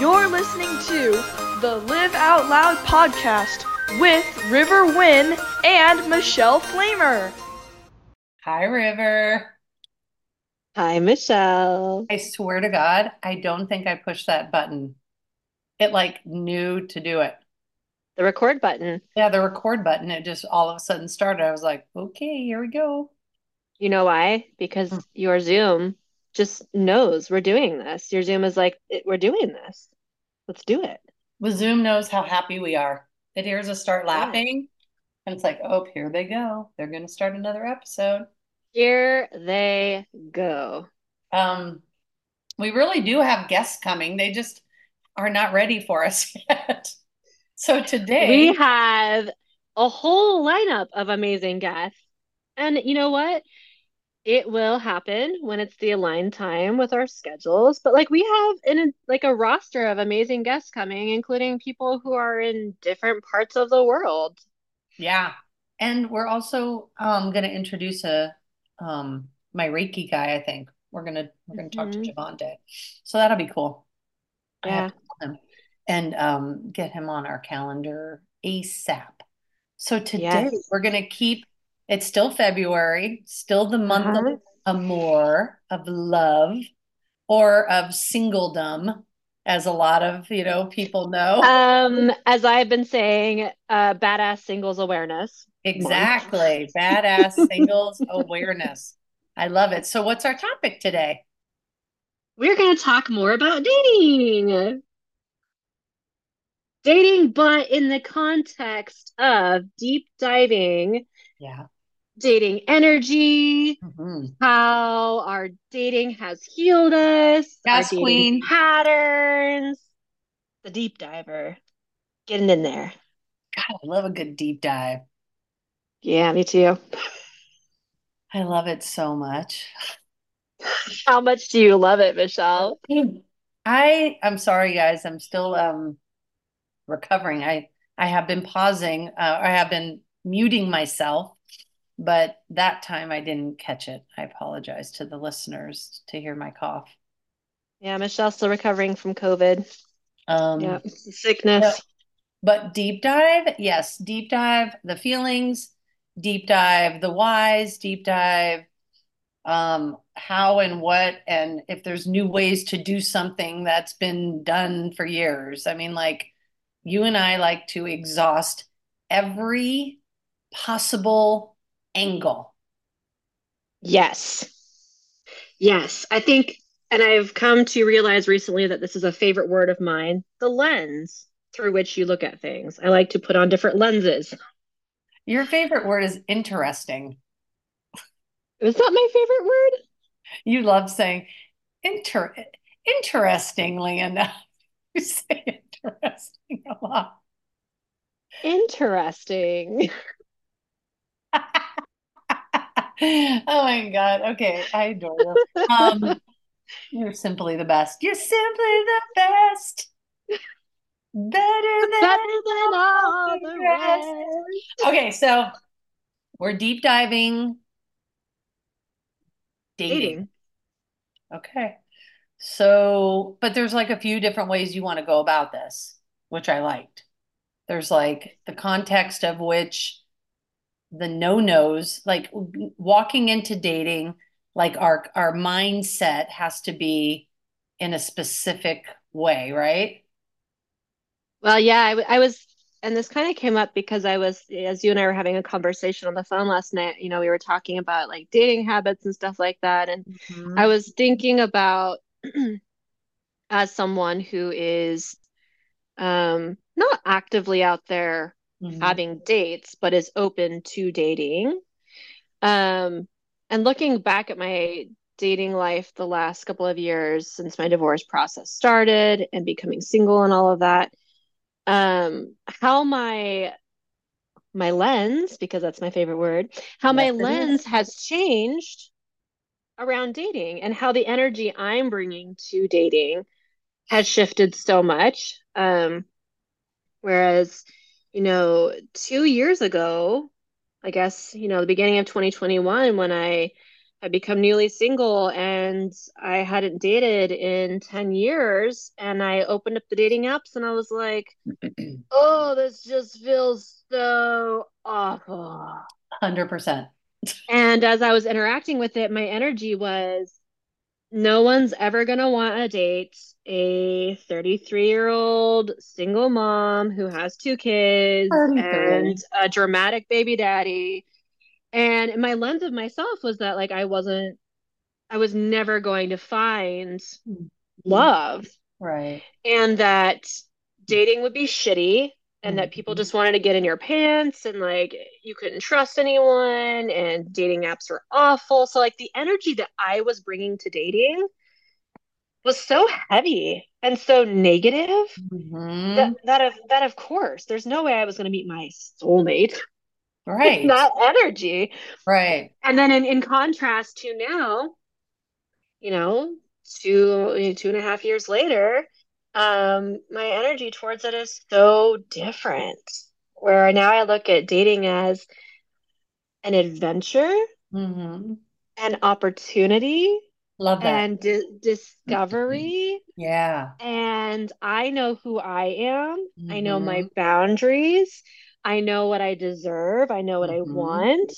You're listening to the Live Out Loud podcast with River Wynn and Michele Flamer. Hi, River. Hi, Michele. I swear to God, I don't think I pushed that button. It like knew to do it. The record button. Yeah, the record button. It just all of a sudden started. I was like, okay, here we go. You know why? Because Mm. your Zoom just knows we're doing this. Your Zoom is like, we're doing this. Let's do it. Well, Zoom knows how happy we are. It hears us start Yeah. laughing. And it's like, oh, here they go. They're going to start another episode. Here they go. Um, we really do have guests coming. They just are not ready for us yet. So today, We have a whole lineup of amazing guests. And you know what? It will happen when it's the aligned time with our schedules. But like we have in like a roster of amazing guests coming, including people who are in different parts of the world. Yeah. And we're also um going to introduce a um my Reiki guy, I think. We're going to we're going to talk Mhm. to Javante. So that'll be cool. Yeah. and um get him on our calendar ASAP. So today Yes. we're going to keep it's still February, still the month Uh-huh. of amour, of love, or of singledom, as a lot of, you know, people know. Um, as I've been saying, uh, badass singles awareness. Exactly. Badass singles awareness. I love it. So, what's our topic today? We're going to talk more about dating. Dating, but in the context of deep diving Yeah. Dating energy, Mhm. how our dating has healed us, Yes, dating queen. patterns, the deep diver, getting in there. God, I love a good deep dive. Yeah, me too. I love it so much. How much do you love it, Michele? I I'm sorry, guys. I'm still um recovering. I I have been pausing. Uh, I have been muting myself, but that time I didn't catch it. I apologize to the listeners to hear my cough. Yeah, Michele's still recovering from COVID. Um, Yeah, sickness. But deep dive, yes, deep dive the feelings, deep dive the whys, deep dive um, how and what, and if there's new ways to do something that's been done for years. I mean, like you and I like to exhaust every possible angle. Yes. Yes. I think, and I've come to realize recently that this is a favorite word of mine, the lens through which you look at things. I like to put on different lenses. Your favorite word is interesting. Is that my favorite word? You love saying inter interestingly enough. You say interesting a lot. Interesting. Oh my God. Okay. I adore you. Um, you're simply the best. You're simply the best. Better than Better than all the the rest. rest. Okay, so we're deep diving dating. Dating. Okay. So, but there's like a few different ways you want to go about this, which I liked. There's like the context of which the no-nos, like walking into dating, like our our mindset has to be in a specific way, right? Well, yeah, I was, and this kind of came up because I was, as you and I were having a conversation on the phone last night, you know, we were talking about like dating habits and stuff like that. And I was thinking about as someone who is um, not actively out there Mhm. having dates, but is open to dating. Um, and looking back at my dating life the last couple of years since my divorce process started and becoming single and all of that, um, how my my lens, because that's my favorite word, how my Yes, is. lens has changed around dating and how the energy I'm bringing to dating has shifted so much. Um, whereas, you know, two years ago, I guess, you know, the beginning of 2021, when I had become newly single and I hadn't dated in 10 years. And I opened up the dating apps and I was like, oh, this just feels so awful. 100%. And as I was interacting with it, my energy was no one's ever going to want to date. A 33 year old single mom who has two kids and a dramatic baby daddy. And my lens of myself was that like I wasn't I was never going to find mm-hmm. love. Right. And that dating would be shitty and mm-hmm. that people just wanted to get in your pants and like you couldn't trust anyone and dating apps were awful. So like the energy that I was bringing to dating was so heavy and so negative mm-hmm. that that of that of course there's no way I was going to meet my soulmate right that energy right and then in, in contrast to now you know two two and a half years later um my energy towards it is so different where now i look at dating as an adventure mm-hmm. an opportunity love that and di- discovery yeah and i know who i am mm-hmm. i know my mm-hmm. boundaries I know what I deserve, I know what mm-hmm. I want.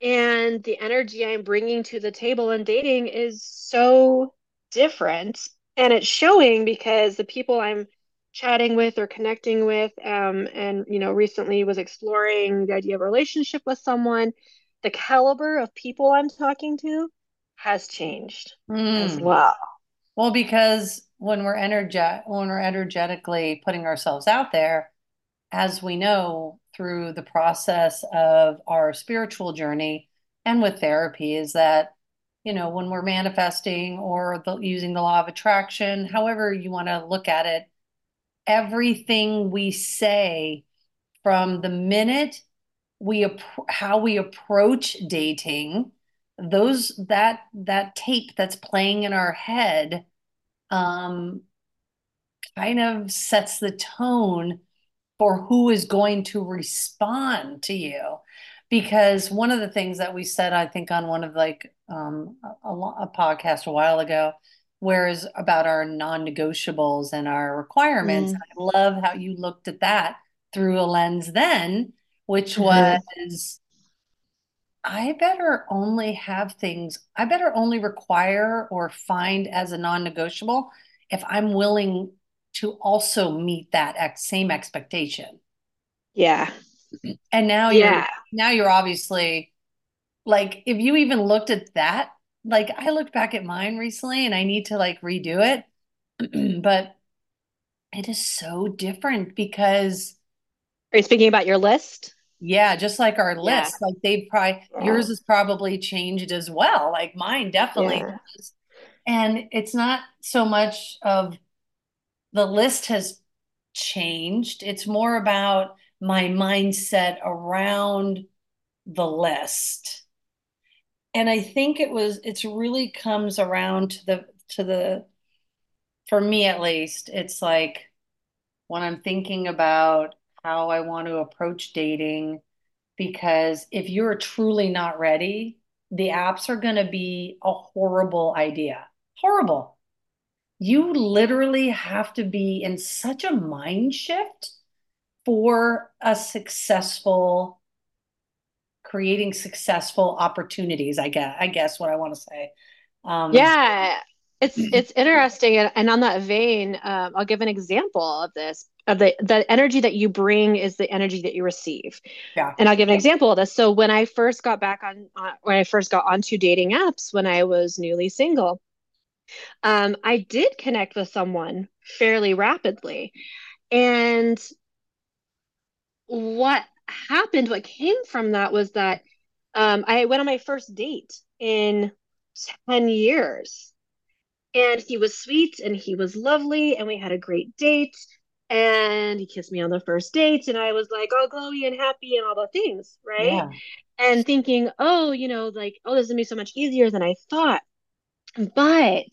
And the energy I'm bringing to the table and dating is so different. And it's showing because the people I'm chatting with or connecting with, um, and, you know, recently was exploring the idea of a relationship with someone, the caliber of people I'm talking to has changed mm. as well. Well, because when we're energet when we're energetically putting ourselves out there, as we know through the process of our spiritual journey and with therapy, is that, you know, when we're manifesting or the, using the law of attraction, however you want to look at it, everything we say from the minute we how we approach dating those that that tape that's playing in our head um kind of sets the tone for who is going to respond to you because one of the things that we said i think on one of like um, a, a, podcast a while ago whereas about our non-negotiables and our requirements mm. i love how you looked at that through a lens then which mm-hmm. was i better only have things i better only require or find as a non-negotiable if i'm willing to also meet that ex- same expectation. Yeah. And now you're yeah. now you're obviously like if you even looked at that, like I looked back at mine recently and I need to like redo it. but it is so different because Are you speaking about your list? Yeah, just like our list. Yeah. Like they've probably yeah. yours has probably changed as well. Like mine definitely yeah. And it's not so much of the list has changed. It's more about my mindset around the list. And I think it was it's really comes around to the to the for me at least, it's like when I'm thinking about how I want to approach dating because if you're truly not ready, the apps are going to be a horrible idea. Horrible you literally have to be in such a mind shift for a successful creating successful opportunities i guess i guess what i want to say. Um, yeah it's it's interesting and, and on that vein um, i'll give an example of this of the the energy that you bring is the energy that you receive. Yeah. And i'll give an example of this. So when i first got back on uh, when i first got onto dating apps when i was newly single um, I did connect with someone fairly rapidly. And what happened, what came from that was that um, I went on my first date in 10 years. And he was sweet and he was lovely, and we had a great date. And he kissed me on the first date, and I was like all glowy and happy and all the things, right? Yeah. And thinking, oh, you know, like, oh, this is gonna be so much easier than I thought. But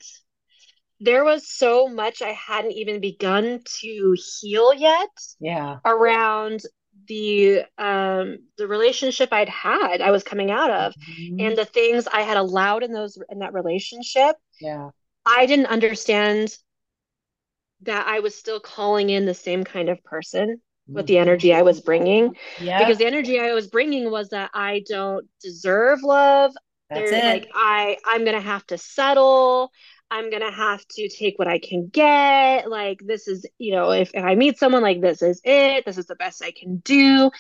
there was so much I hadn't even begun to heal yet. Yeah. Around the um the relationship I'd had, I was coming out of, Mhm. and the things I had allowed in those in that relationship, Yeah. I didn't understand that I was still calling in the same kind of person with the energy I was bringing Yeah. because the energy I was bringing was that I don't deserve love. That's There, it. like I, I'm gonna have to settle. I'm gonna have to take what I can get. Like this is, you know, if, if I meet someone like this is it. This is the best I can do.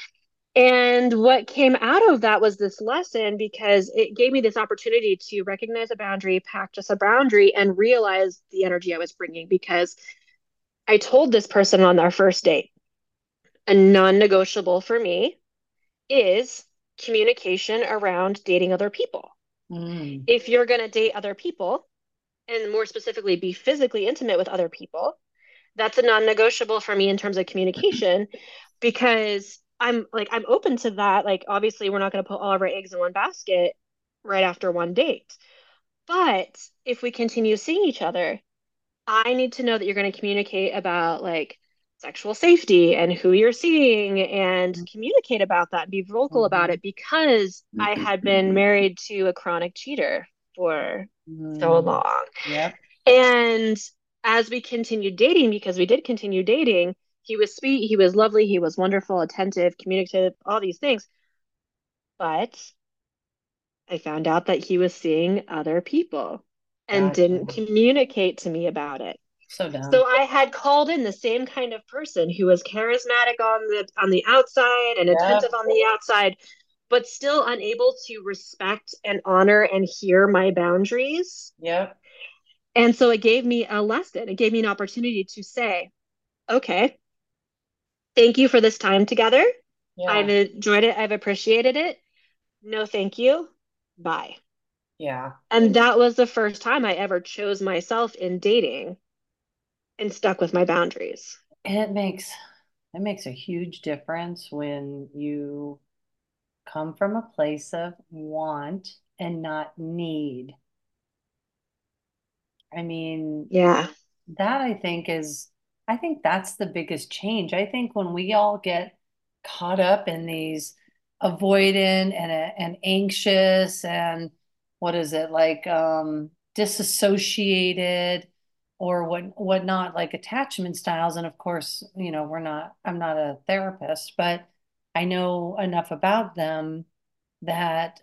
And what came out of that was this lesson because it gave me this opportunity to recognize a boundary, practice a boundary, and realize the energy I was bringing. Because I told this person on our first date, a non negotiable for me is communication around dating other people. Mm. If you're going to date other people, and more specifically, be physically intimate with other people, that's a non negotiable for me in terms of communication because I'm like, I'm open to that. Like, obviously, we're not going to put all of our eggs in one basket right after one date. But if we continue seeing each other, I need to know that you're going to communicate about like sexual safety and who you're seeing and communicate about that, be vocal about Mhm. it because I had been married to a chronic cheater for so Mm. long. Yep. And as we continued dating, because we did continue dating, he was sweet, he was lovely, he was wonderful, attentive, communicative, all these things. But I found out that he was seeing other people and Gotcha. didn't communicate to me about it. So dumb. So I had called in the same kind of person who was charismatic on the on the outside and attentive on the outside, but still unable to respect and honor and hear my boundaries. Yeah. And so it gave me a lesson. It gave me an opportunity to say, okay, thank you for this time together. Yeah. I've enjoyed it. I've appreciated it. No, thank you. Bye. Yeah. And that was the first time I ever chose myself in dating and stuck with my boundaries. And it makes it makes a huge difference when you come from a place of want and not need. I mean, Yeah. that I think is, I think that's the biggest change. I think when we all get caught up in these avoidant and and anxious and what is it like um disassociated or what whatnot like attachment styles and of course you know we're not I'm not a therapist but I know enough about them that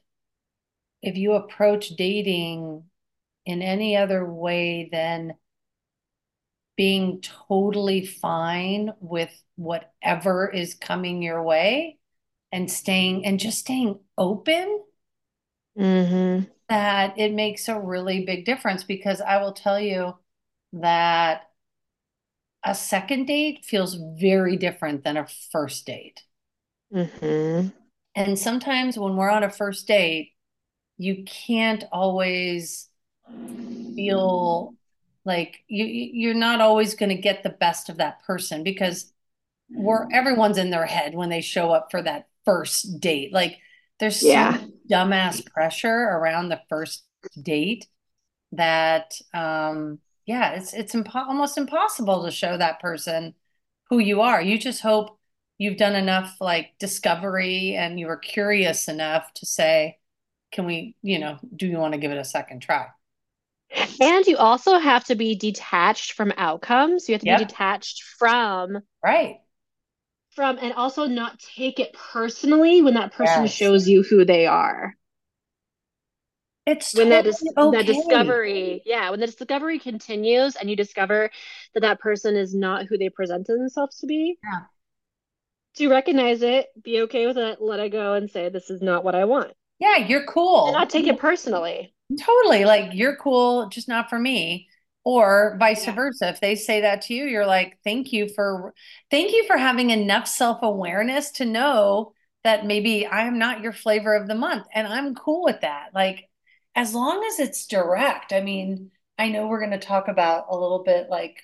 if you approach dating in any other way than being totally fine with whatever is coming your way and staying and just staying open Mm-hmm. that it makes a really big difference because I will tell you that a second date feels very different than a first date. Mm-hmm. And sometimes when we're on a first date, you can't always feel like you you're not always going to get the best of that person because we're everyone's in their head when they show up for that first date. Like there's so Yeah. dumbass pressure around the first date that um yeah, it's it's impo- almost impossible to show that person who you are. You just hope you've done enough like discovery and you were curious enough to say, can we, you know, do you want to give it a second try? And you also have to be detached from outcomes. You have to Yep. be detached from Right. from and also not take it personally when that person Yes. shows you who they are. It's When that totally dis that discovery, yeah, when the discovery continues and you discover that that person is not who they presented themselves to be, Yeah. To recognize it, be okay with it, let it go, and say, "This is not what I want," Yeah, you're and cool. not take it personally. Totally. Like you're cool, just not for me. Or vice Yeah. versa. If they say that to you, you're like, thank you for thank you for having enough self-awareness to know that maybe I'm not your flavor of the month. And I'm cool with that. Like as long as it's direct. I mean, I know we're going to talk about a little bit like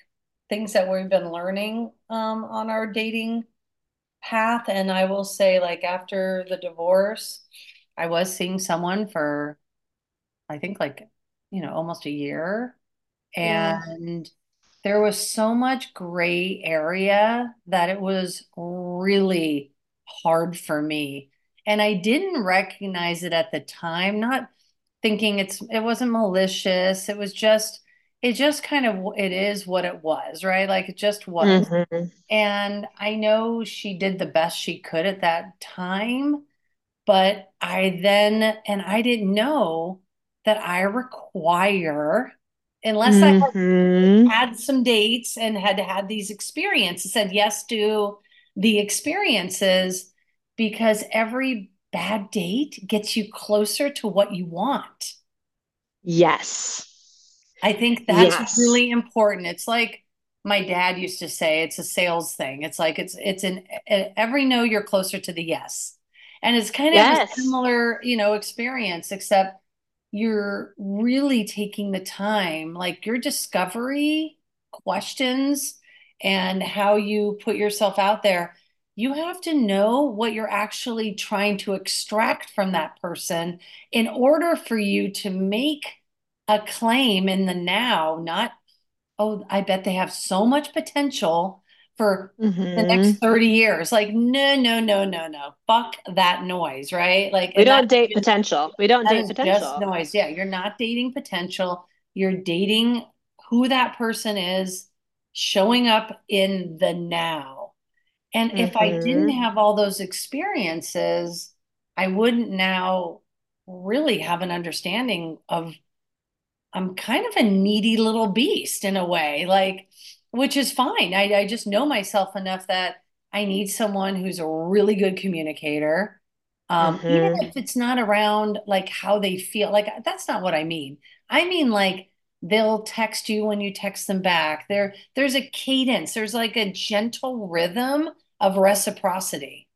things that we've been learning um, on our dating path. And I will say, like after the divorce, I was seeing someone for I think like, you know, almost a year. Yeah. And there was so much gray area that it was really hard for me. And I didn't recognize it at the time, not thinking it's it wasn't malicious. It was just it just kind of it is what it was, right? Like it just was. Mm-hmm. And I know she did the best she could at that time, but I then and I didn't know that I require unless mm-hmm. I had, had some dates and had had these experiences, said yes to the experiences because every bad date gets you closer to what you want. Yes. I think that's yes. really important. It's like my dad used to say it's a sales thing. It's like it's it's an every no you're closer to the yes. And it's kind of yes. a similar, you know, experience except you're really taking the time like your discovery questions and how you put yourself out there you have to know what you're actually trying to extract from that person in order for you to make a claim in the now not oh i bet they have so much potential for mm-hmm. the next 30 years. Like, no, no, no, no, no. Fuck that noise, right? Like we don't date just, potential. We don't date potential. Just noise. Yeah. You're not dating potential. You're dating who that person is showing up in the now. And mm-hmm. if I didn't mm-hmm. have all those experiences, I wouldn't now really have an understanding of I'm kind of a needy little beast in a way. Like which is fine. I, I just know myself enough that I need someone who's a really good communicator. Um, mm-hmm. Even if it's not around like how they feel, like that's not what I mean. I mean, like they'll text you when you text them back. There, there's a cadence, there's like a gentle rhythm of reciprocity.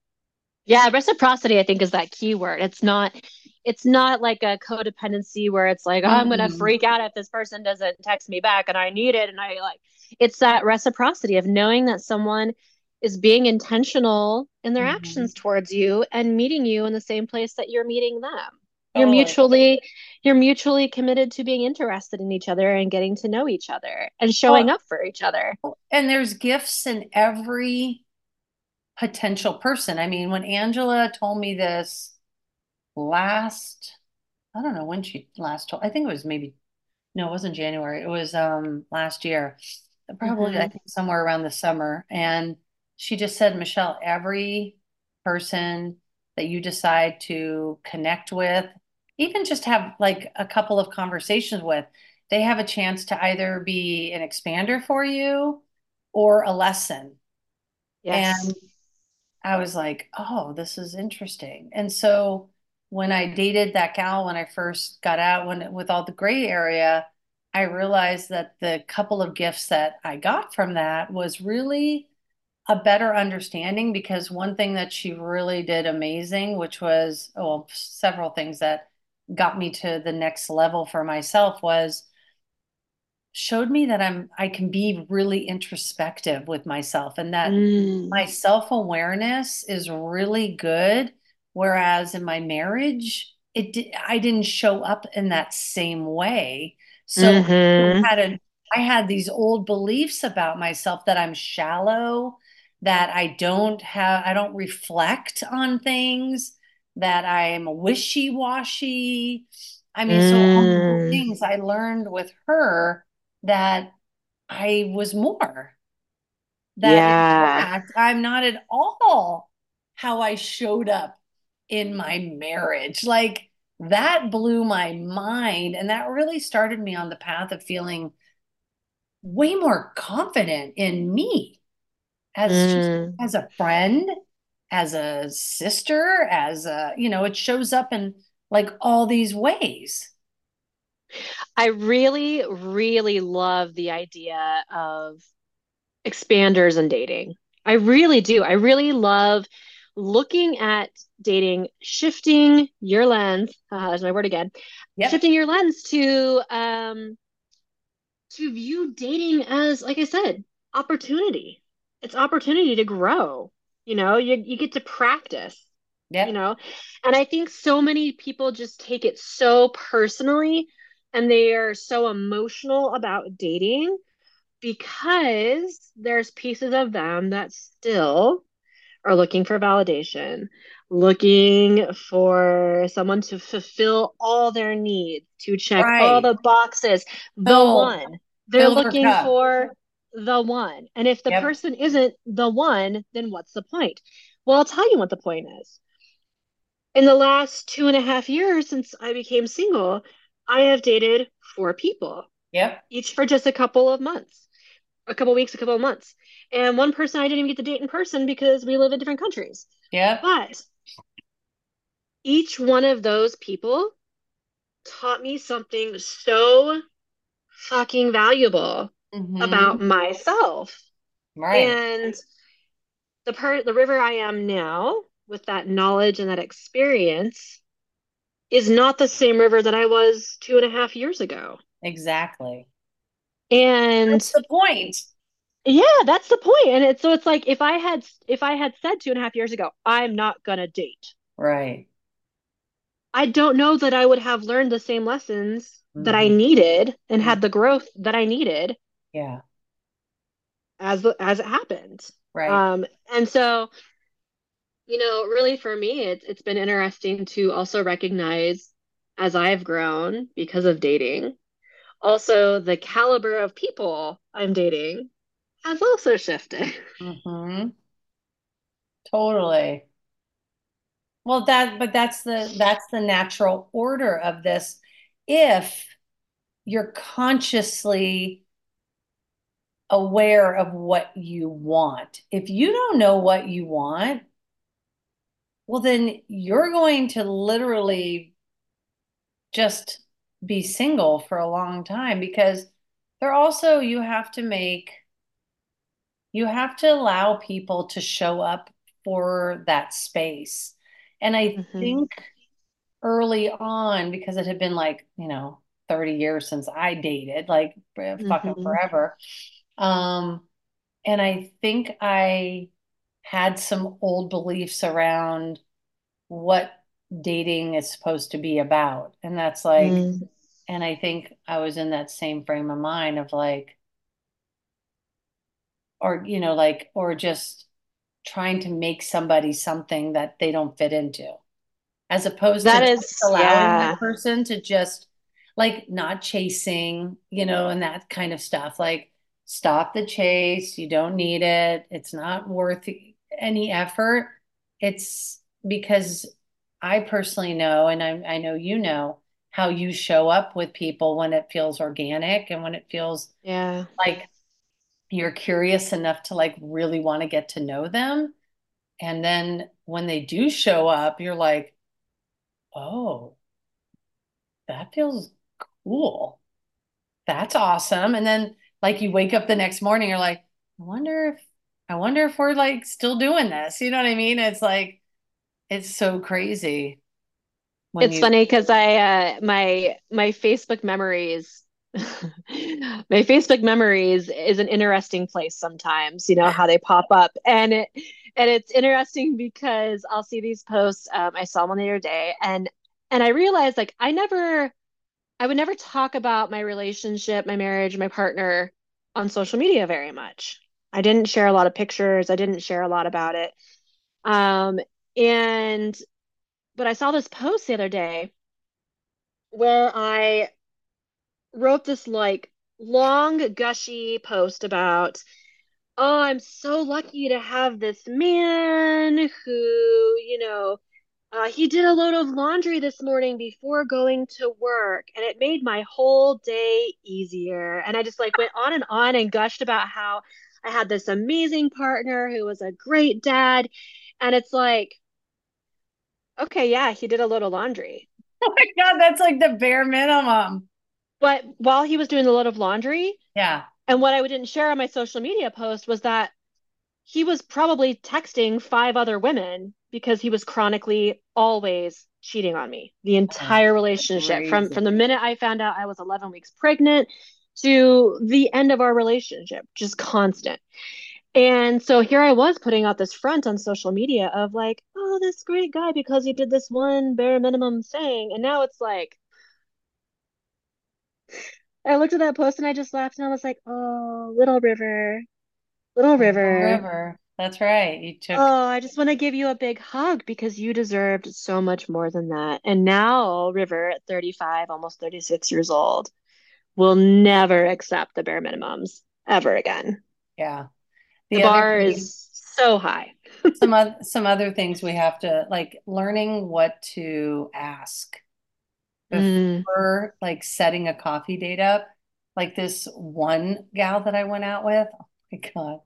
Yeah, reciprocity, I think, is that key word. It's not it's not like a codependency where it's like, oh, I'm gonna mm-hmm. freak out if this person doesn't text me back and I need it. And I like it's that reciprocity of knowing that someone is being intentional in their mm-hmm. actions towards you and meeting you in the same place that you're meeting them you're oh, mutually you're mutually committed to being interested in each other and getting to know each other and showing up for each other and there's gifts in every potential person i mean when angela told me this last i don't know when she last told i think it was maybe no it wasn't january it was um last year probably mm-hmm. I think somewhere around the summer. And she just said, Michele, every person that you decide to connect with, even just have like a couple of conversations with, they have a chance to either be an expander for you or a lesson. Yes. And I was like, oh, this is interesting. And so when I dated that gal when I first got out, when with all the gray area, I realized that the couple of gifts that I got from that was really a better understanding because one thing that she really did amazing, which was well, several things that got me to the next level for myself was showed me that I'm I can be really introspective with myself and that mm. my self-awareness is really good whereas in my marriage it did, I didn't show up in that same way so mm-hmm. I had a, I had these old beliefs about myself that I'm shallow, that I don't have, I don't reflect on things, that I'm wishy washy. I mean, mm. so all the mm. things I learned with her that I was more. That yeah. fact, I'm not at all how I showed up in my marriage. Like that blew my mind. And that really started me on the path of feeling way more confident in me as mm. as a friend, as a sister, as a, you know, it shows up in like all these ways. I really, really love the idea of expanders and dating. I really do. I really love looking at dating, shifting your lens. Uh, there's my word again. Yep. Shifting your lens to um, to view dating as, like I said, opportunity. It's opportunity to grow. You know, you you get to practice. Yeah. You know, and I think so many people just take it so personally, and they are so emotional about dating because there's pieces of them that still are looking for validation, looking for someone to fulfill all their needs, to check right. all the boxes. The Fill, one. They're looking for the one. And if the yep. person isn't the one, then what's the point? Well, I'll tell you what the point is. In the last two and a half years since I became single, I have dated four people. Yep. Each for just a couple of months, a couple weeks, a couple of months. And one person I didn't even get to date in person because we live in different countries. Yeah. But each one of those people taught me something so fucking valuable mm-hmm. about myself. Right. And the part the river I am now with that knowledge and that experience is not the same river that I was two and a half years ago. Exactly. And that's the point. Yeah, that's the point. And it's so it's like if I had if I had said two and a half years ago, I'm not gonna date. Right. I don't know that I would have learned the same lessons mm-hmm. that I mm-hmm. needed and had mm-hmm. the growth that I needed. Yeah. As as it happened. Right. Um and so you know, really for me it's it's been interesting to also recognize as I've grown because of dating. Also the caliber of people I'm dating has also shifted. Mm-hmm. Totally. Well, that but that's the that's the natural order of this. If you're consciously aware of what you want. If you don't know what you want, well, then you're going to literally just be single for a long time because there also you have to make you have to allow people to show up for that space. And I mm-hmm. think early on, because it had been like, you know, 30 years since I dated, like mm-hmm. fucking forever. Um, and I think I had some old beliefs around what dating is supposed to be about. And that's like, mm. and I think I was in that same frame of mind of like, or you know like or just trying to make somebody something that they don't fit into. As opposed that to is, allowing yeah. that person to just like not chasing you know and that kind of stuff. Like stop the chase. You don't need it. It's not worth any effort. It's because i personally know and I, I know you know how you show up with people when it feels organic and when it feels yeah. like you're curious enough to like really want to get to know them. And then when they do show up, you're like, oh, that feels cool. That's awesome. And then like you wake up the next morning, you're like, I wonder if I wonder if we're like still doing this. You know what I mean? It's like it's so crazy. It's you... funny because I uh my my Facebook memories my Facebook memories is an interesting place sometimes, you know, how they pop up. And it and it's interesting because I'll see these posts. Um, I saw one the other day and and I realized like I never I would never talk about my relationship, my marriage, my partner on social media very much. I didn't share a lot of pictures. I didn't share a lot about it. Um, and but I saw this post the other day where I wrote this like long gushy post about oh i'm so lucky to have this man who you know uh, he did a load of laundry this morning before going to work and it made my whole day easier. And i just like went on and on and gushed about how i had this amazing partner who was a great dad. And it's like okay yeah he did a load of laundry. Oh my god that's like the bare minimum but while he was doing a load of laundry, yeah. And what I didn't share on my social media post was that he was probably texting five other women because he was chronically always cheating on me the oh, entire relationship from from the minute I found out I was 11 weeks pregnant to the end of our relationship just constant. And so here I was putting out this front on social media of like oh this great guy because he did this one bare minimum thing. And now it's like I looked at that post and I just laughed and I was like, oh, little river, little river. River. That's right. You took. Oh, I just want to give you a big hug because you deserved so much more than that. And now, River, at 35, almost 36 years old, will never accept the bare minimums ever again. Yeah. The, the bar thing, is so high. some other some other things we have to like learning what to ask. Before mm. like setting a coffee date up. Like this one gal that I went out with. Oh my god,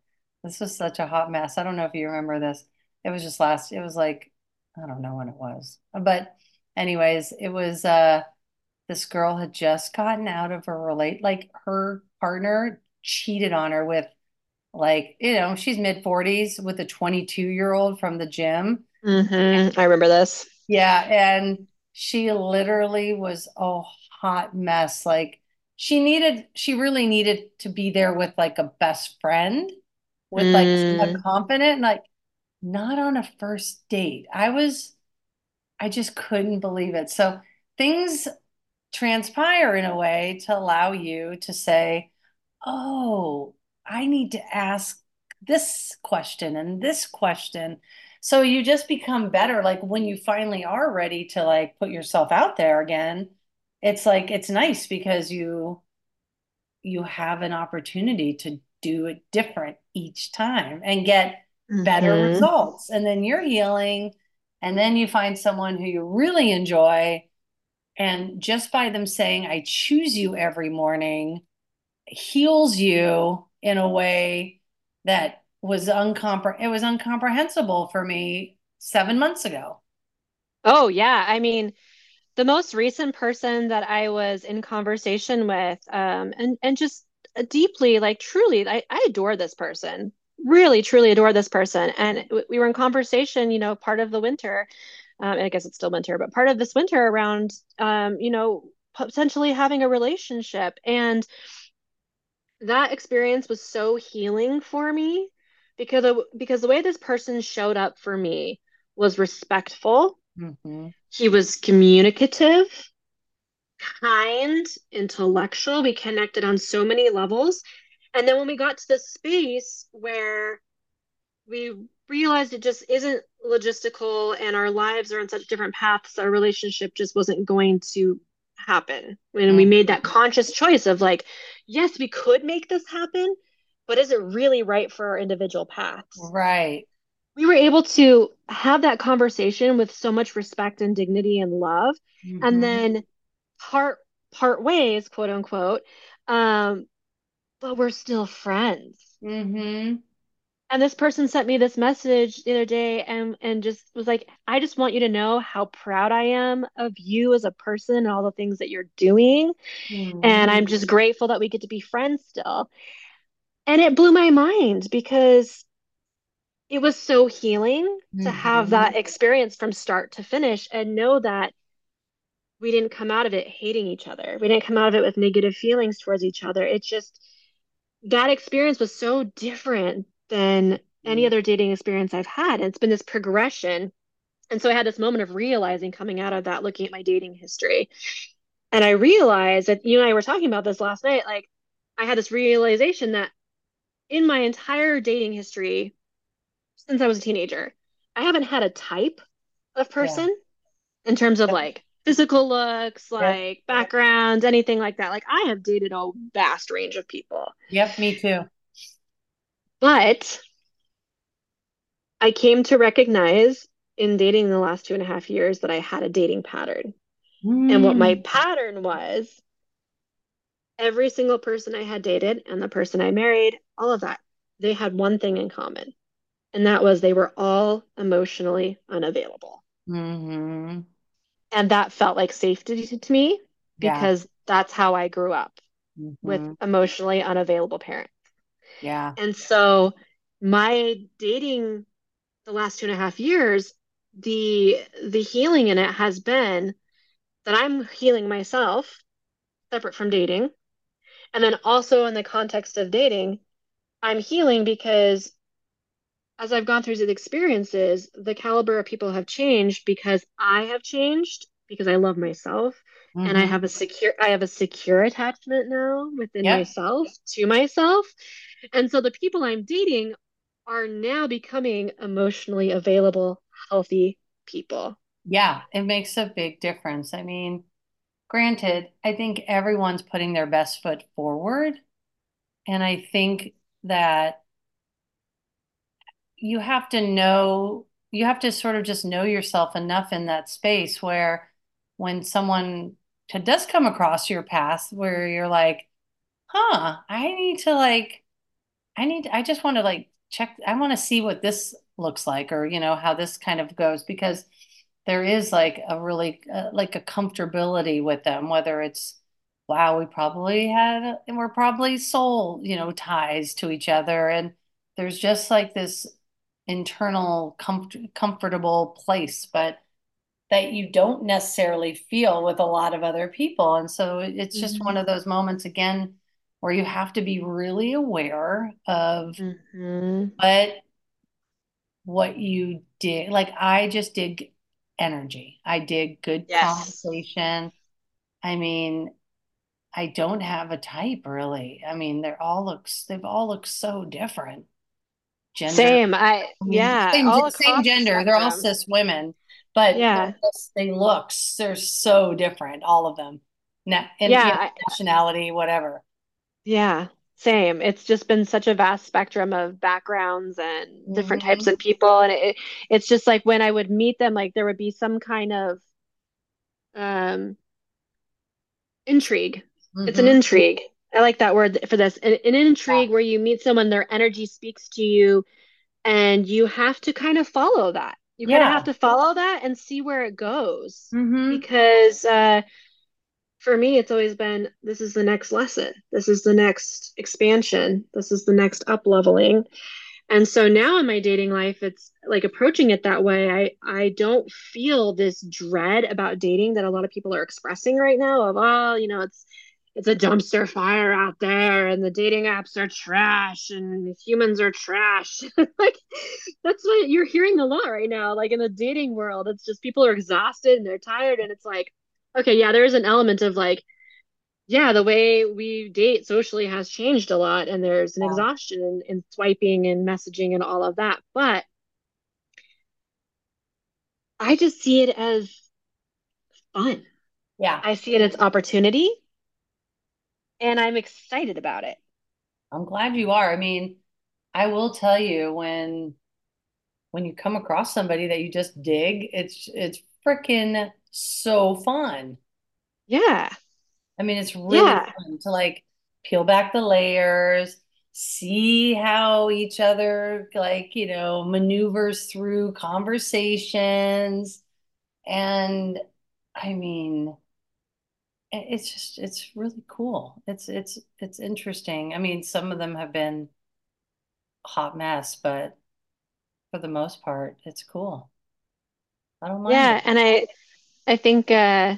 this was such a hot mess. I don't know if you remember this. It was just last. It was like I don't know when it was, but anyways, it was. uh this girl had just gotten out of a relate like her partner cheated on her with like you know she's mid 40s with a 22 year old from the gym mm-hmm. i remember this yeah and she literally was a hot mess like she needed she really needed to be there with like a best friend with mm. like a mm. confident like not on a first date i was i just couldn't believe it so things transpire in a way to allow you to say, oh, I need to ask this question and this question. So you just become better. Like when you finally are ready to like put yourself out there again, it's like it's nice because you you have an opportunity to do it different each time and get better mm-hmm. results. And then you're healing and then you find someone who you really enjoy and just by them saying, I choose you every morning, heals you in a way that was uncompre- it was incomprehensible for me seven months ago. Oh yeah. I mean, the most recent person that I was in conversation with, um, and and just deeply, like truly, I, I adore this person. Really, truly adore this person. And we were in conversation, you know, part of the winter um, I guess it's still winter, but part of this winter around, um, you know, potentially having a relationship. And that experience was so healing for me because of, because the way this person showed up for me was respectful. Mm-hmm. He was communicative, kind, intellectual. We connected on so many levels. And then when we got to this space where we realized it just isn't logistical and our lives are on such different paths our relationship just wasn't going to happen when mm-hmm. we made that conscious choice of like yes we could make this happen but is it really right for our individual paths? Right. We were able to have that conversation with so much respect and dignity and love. Mm-hmm. and then part part ways quote unquote um but we're still friends. Mm-hmm. And this person sent me this message the other day and and just was like i just want you to know how proud i am of you as a person and all the things that you're doing. Mm-hmm. and i'm just grateful that we get to be friends still and it blew my mind because it was so healing mm-hmm. to have that experience from start to finish and know that we didn't come out of it hating each other we didn't come out of it with negative feelings towards each other it just that experience was so different than any mm. other dating experience I've had. And it's been this progression. And so I had this moment of realizing coming out of that, looking at my dating history. And I realized that you and I were talking about this last night. Like, I had this realization that in my entire dating history, since I was a teenager, I haven't had a type of person yeah. in terms of like physical looks, like yep. backgrounds, anything like that. Like, I have dated a vast range of people. Yep, me too. But I came to recognize in dating the last two and a half years that I had a dating pattern. Mm. And what my hmm. pattern was every single person I had dated and the person I married, all of that, they had one thing in common. And that was they were all emotionally unavailable. Mm-hmm. And that felt like safety to me because yeah. that's how I grew up mm-hmm. with emotionally unavailable parents. Yeah. And so my dating the last two and a half years, the the healing in it has been that I'm healing myself separate from dating. And then also in the context of dating, I'm healing because as I've gone through these experiences, the caliber of people have changed because I have changed because I love myself mm-hmm. and I mm-hmm. have a secure I have a secure attachment now within yep. myself to myself. And so the people I'm dating are now becoming emotionally available, healthy people. Yeah, it makes a big difference. I mean, granted, I think everyone's putting their best foot forward. And I think that you have to know, you have to sort of just know yourself enough in that space where when someone does come across your path where you're like, huh, I need to like, I need, I just want to like check, I want to see what this looks like or, you know, how this kind of goes because there is like a really, uh, like a comfortability with them, whether it's, wow, we probably had, and we're probably soul, you know, ties to each other. And there's just like this internal comfort, comfortable place, but that you don't necessarily feel with a lot of other people. And so it's just mm-hmm. one of those moments again where you have to be really aware of mm-hmm. what what you did. Like I just dig energy. I dig good yes. conversation. I mean, I don't have a type really. I mean, they're all looks they've all looked so different. Gender. Same. I yeah. Same, same gender. The they're all cis women, but yeah, they look they're so different. All of them. Na- yeah, nationality, whatever. Yeah, same. It's just been such a vast spectrum of backgrounds and different mm-hmm. types of people, and it, it's just like when I would meet them, like there would be some kind of um intrigue. Mm-hmm. It's an mm-hmm. intrigue. I like that word for this. An, an intrigue yeah. where you meet someone, their energy speaks to you, and you have to kind of follow that. You yeah. kind of have to follow that and see where it goes. Mm-hmm. Because uh, for me, it's always been this is the next lesson, this is the next expansion, this is the next up leveling. And so now in my dating life, it's like approaching it that way. I I don't feel this dread about dating that a lot of people are expressing right now. Of oh, you know, it's it's a dumpster fire out there and the dating apps are trash and humans are trash like that's what you're hearing a lot right now like in the dating world it's just people are exhausted and they're tired and it's like okay yeah there's an element of like yeah the way we date socially has changed a lot and there's an exhaustion in, in swiping and messaging and all of that but i just see it as fun yeah i see it as opportunity and I'm excited about it. I'm glad you are. I mean, I will tell you when when you come across somebody that you just dig, it's it's freaking so fun. Yeah. I mean, it's really yeah. fun to like peel back the layers, see how each other like, you know, maneuvers through conversations. And I mean, it's just it's really cool. It's it's it's interesting. I mean, some of them have been hot mess, but for the most part, it's cool. I don't mind. Yeah, it. and I I think uh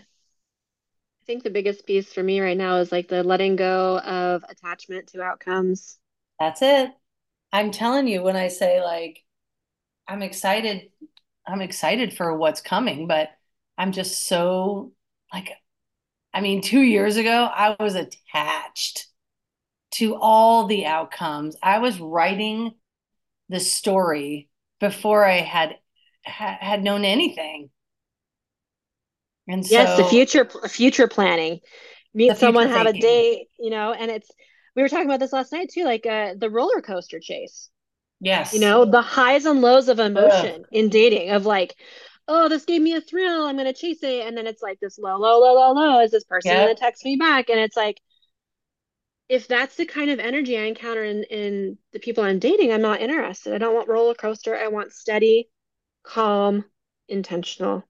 I think the biggest piece for me right now is like the letting go of attachment to outcomes. That's it. I'm telling you when I say like I'm excited I'm excited for what's coming, but I'm just so like I mean, two years ago, I was attached to all the outcomes. I was writing the story before I had had known anything. And so, yes, the future future planning. Meet someone, have a date, you know, and it's we were talking about this last night too, like uh, the roller coaster chase. Yes. You know, the highs and lows of emotion Ugh. in dating of like, oh, this gave me a thrill. I'm going to chase it. And then it's like this low, low, low, low, low. Is this person yep. going to text me back? And it's like, if that's the kind of energy I encounter in, in the people I'm dating, I'm not interested. I don't want roller coaster. I want steady, calm, intentional.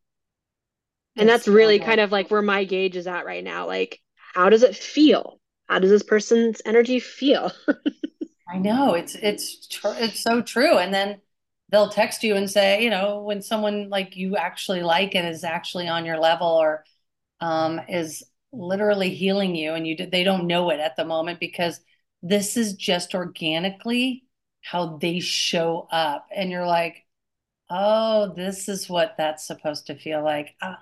And that's, that's really kind of like where my gauge is at right now. Like, how does it feel? How does this person's energy feel? I know it's it's tr- it's so true. And then they'll text you and say, you know, when someone like you actually like and is actually on your level or um, is literally healing you, and you they don't know it at the moment because this is just organically how they show up, and you're like, oh, this is what that's supposed to feel like. Uh,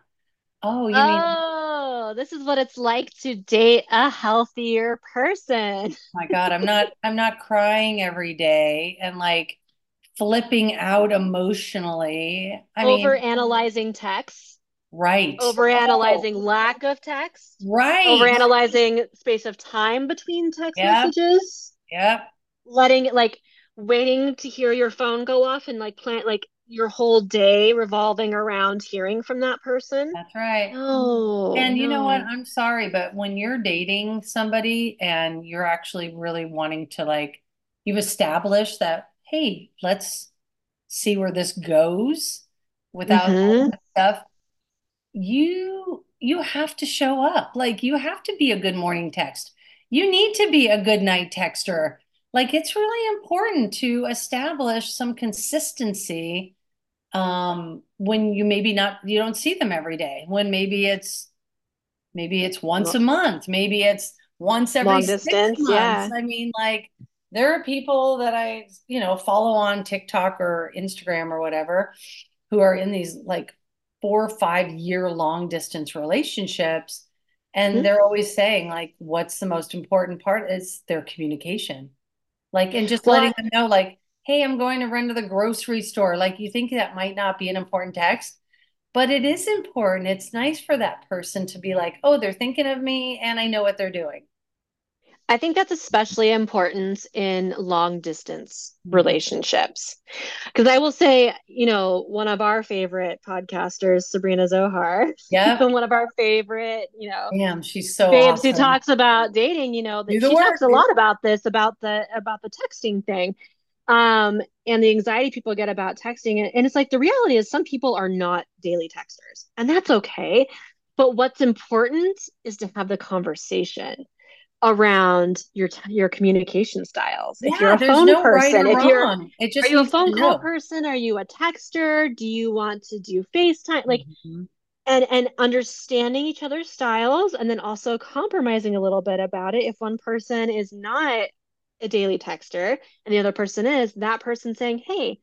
oh, you oh, mean? Oh, this is what it's like to date a healthier person. Oh my God, I'm not. I'm not crying every day, and like flipping out emotionally. I over mean, analyzing text, right. over analyzing oh. lack of text, right. Over analyzing space of time between text yep. messages. Yep. Letting like waiting to hear your phone go off and like plant like your whole day revolving around hearing from that person. That's right. Oh, and you know what? I'm sorry, but when you're dating somebody and you're actually really wanting to like, you've established that, hey, let's see where this goes without mm-hmm. stuff. You you have to show up. Like you have to be a good morning text. You need to be a good night texter. Like it's really important to establish some consistency um, when you maybe not you don't see them every day when maybe it's maybe it's once a month maybe it's once every Long six distance, months yeah. i mean like there are people that i you know follow on tiktok or instagram or whatever who are in these like four or five year long distance relationships and mm-hmm. they're always saying like what's the most important part is their communication like and just well, letting them know like hey, I'm going to run to the grocery store. Like you think that might not be an important text, but it is important. It's nice for that person to be like, oh, they're thinking of me and I know what they're doing. I think that's especially important in long distance mm-hmm. relationships. Because I will say, you know, one of our favorite podcasters, Sabrina Zohar, yeah, one of our favorite, you know, damn, she's so babes awesome. who talks about dating. You know, that she work, talks a lot about this, about the about the texting thing, um, and the anxiety people get about texting. And it's like the reality is some people are not daily texters, and that's okay. But what's important is to have the conversation around your your communication styles. Yeah, if you're a phone no person, right if you're it just are you a phone call person? Are you a texter? Do you want to do FaceTime? Like mm-hmm. and and understanding each other's styles and then also compromising a little bit about it if one person is not a daily texter and the other person is, that person saying, Hey,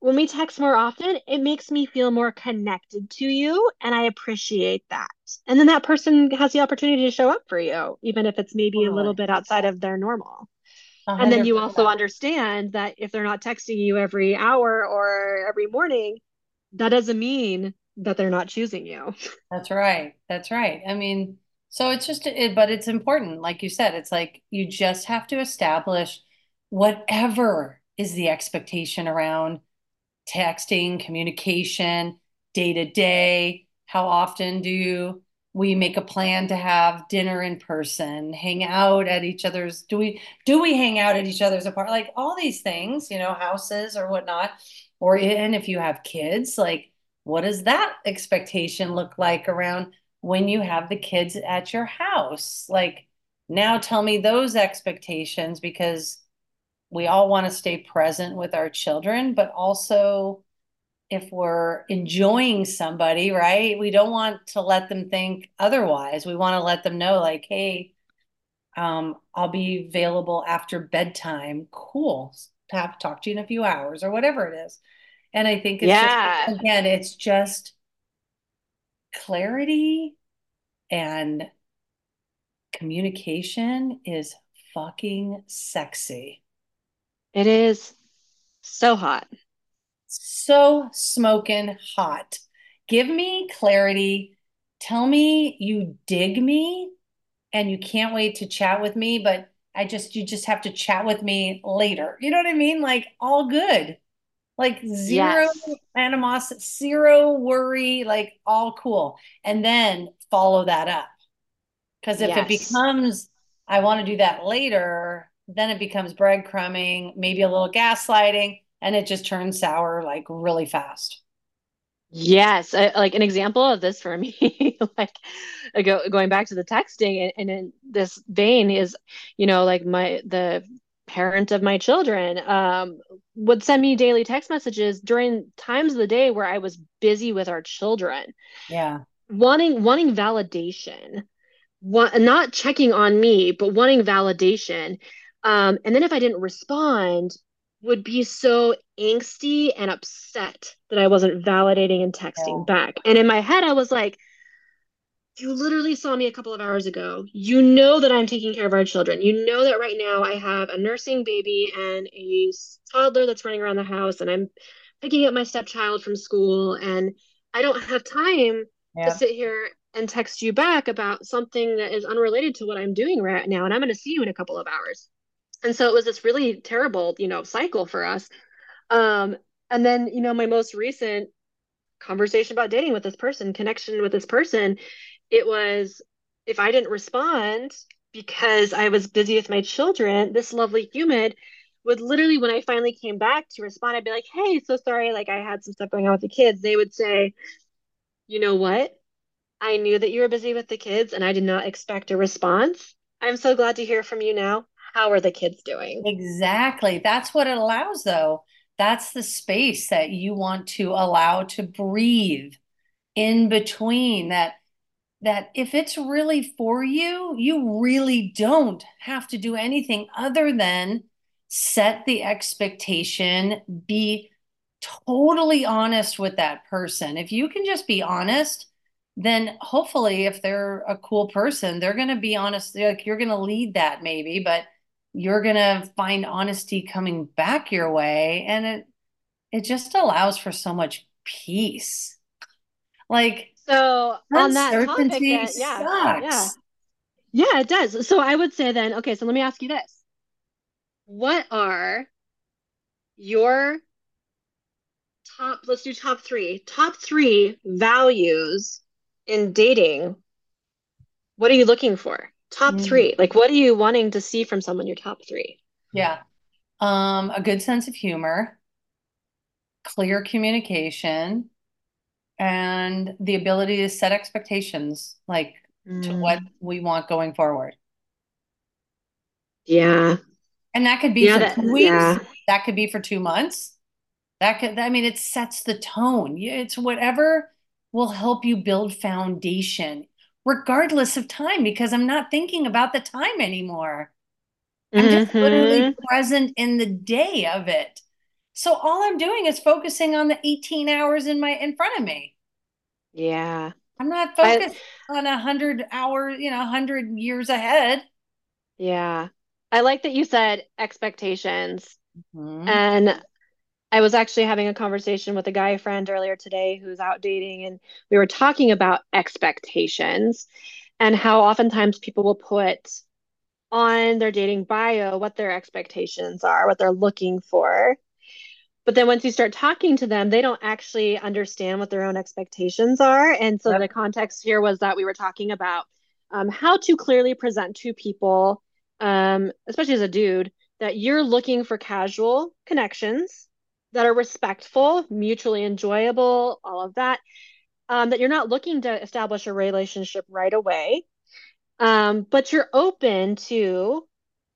when we text more often, it makes me feel more connected to you and I appreciate that. And then that person has the opportunity to show up for you, even if it's maybe a little bit outside of their normal. 100%. And then you also understand that if they're not texting you every hour or every morning, that doesn't mean that they're not choosing you. That's right. That's right. I mean, so it's just, it, but it's important. Like you said, it's like you just have to establish whatever is the expectation around texting, communication, day to day. How often do we make a plan to have dinner in person, hang out at each other's? Do we do we hang out at each other's apart? Like all these things, you know, houses or whatnot. Or and if you have kids, like what does that expectation look like around? When you have the kids at your house. Like, now tell me those expectations because we all want to stay present with our children, but also if we're enjoying somebody, right? We don't want to let them think otherwise. We want to let them know, like, hey, um, I'll be available after bedtime. Cool. Have talk to you in a few hours or whatever it is. And I think it's yeah. Just, again, it's just clarity and communication is fucking sexy. It is so hot. So smoking hot. Give me clarity. Tell me you dig me and you can't wait to chat with me, but I just, you just have to chat with me later. You know what I mean? Like, all good like zero yes. animosity, zero worry, like all cool. And then follow that up. Because if yes. it becomes, I want to do that later, then it becomes breadcrumbing, maybe a little gaslighting, and it just turns sour like really fast. Yes, I, like an example of this for me, like go, going back to the texting and, and in this vein is, you know, like my the parent of my children um, would send me daily text messages during times of the day where I was busy with our children. Yeah. Wanting wanting validation. Want, not checking on me, but wanting validation. Um, and then if I didn't respond, would be so angsty and upset that I wasn't validating and texting yeah. back. And in my head, I was like, you literally saw me a couple of hours ago. You know that I'm taking care of our children. You know that right now I have a nursing baby and a toddler that's running around the house, and I'm picking up my stepchild from school, and I don't have time yeah. to sit here and text you back about something that is unrelated to what I'm doing right now. And I'm going to see you in a couple of hours. And so it was this really terrible, you know, cycle for us. Um, and then, you know, my most recent conversation about dating with this person, connection with this person, it was if I didn't respond because I was busy with my children, this lovely human would literally, when I finally came back to respond, I'd be like, hey, so sorry, like I had some stuff going on with the kids. They would say, you know what? I knew that you were busy with the kids and I did not expect a response. I'm so glad to hear from you now. How are the kids doing? Exactly. That's what it allows, though. That's the space that you want to allow to breathe in between that that if it's really for you, you really don't have to do anything other than set the expectation, be totally honest with that person. If you can just be honest, then hopefully if they're a cool person, they're going to be honest. Like you're going to lead that maybe, but you're going to find honesty coming back your way and it it just allows for so much peace. Like so on that topic, that, yeah, sucks. yeah, yeah, it does. So I would say then, okay, so let me ask you this: What are your top? Let's do top three. Top three values in dating. What are you looking for? Top mm. three. Like, what are you wanting to see from someone? Your top three. Yeah, um, a good sense of humor, clear communication and the ability to set expectations like mm. to what we want going forward. Yeah. And that could be yeah, for that, two weeks. Yeah. That could be for two months. That could, I mean, it sets the tone. It's whatever will help you build foundation, regardless of time, because I'm not thinking about the time anymore. I'm just mm-hmm. literally present in the day of it. So all I'm doing is focusing on the 18 hours in my in front of me. Yeah. I'm not focused I, on a hundred hours, you know, a hundred years ahead. Yeah. I like that you said expectations. Mm-hmm. And I was actually having a conversation with a guy friend earlier today who's out dating, and we were talking about expectations and how oftentimes people will put on their dating bio what their expectations are, what they're looking for. But then once you start talking to them, they don't actually understand what their own expectations are. And so yep. the context here was that we were talking about um, how to clearly present to people, um, especially as a dude, that you're looking for casual connections that are respectful, mutually enjoyable, all of that. Um, that you're not looking to establish a relationship right away, um, but you're open to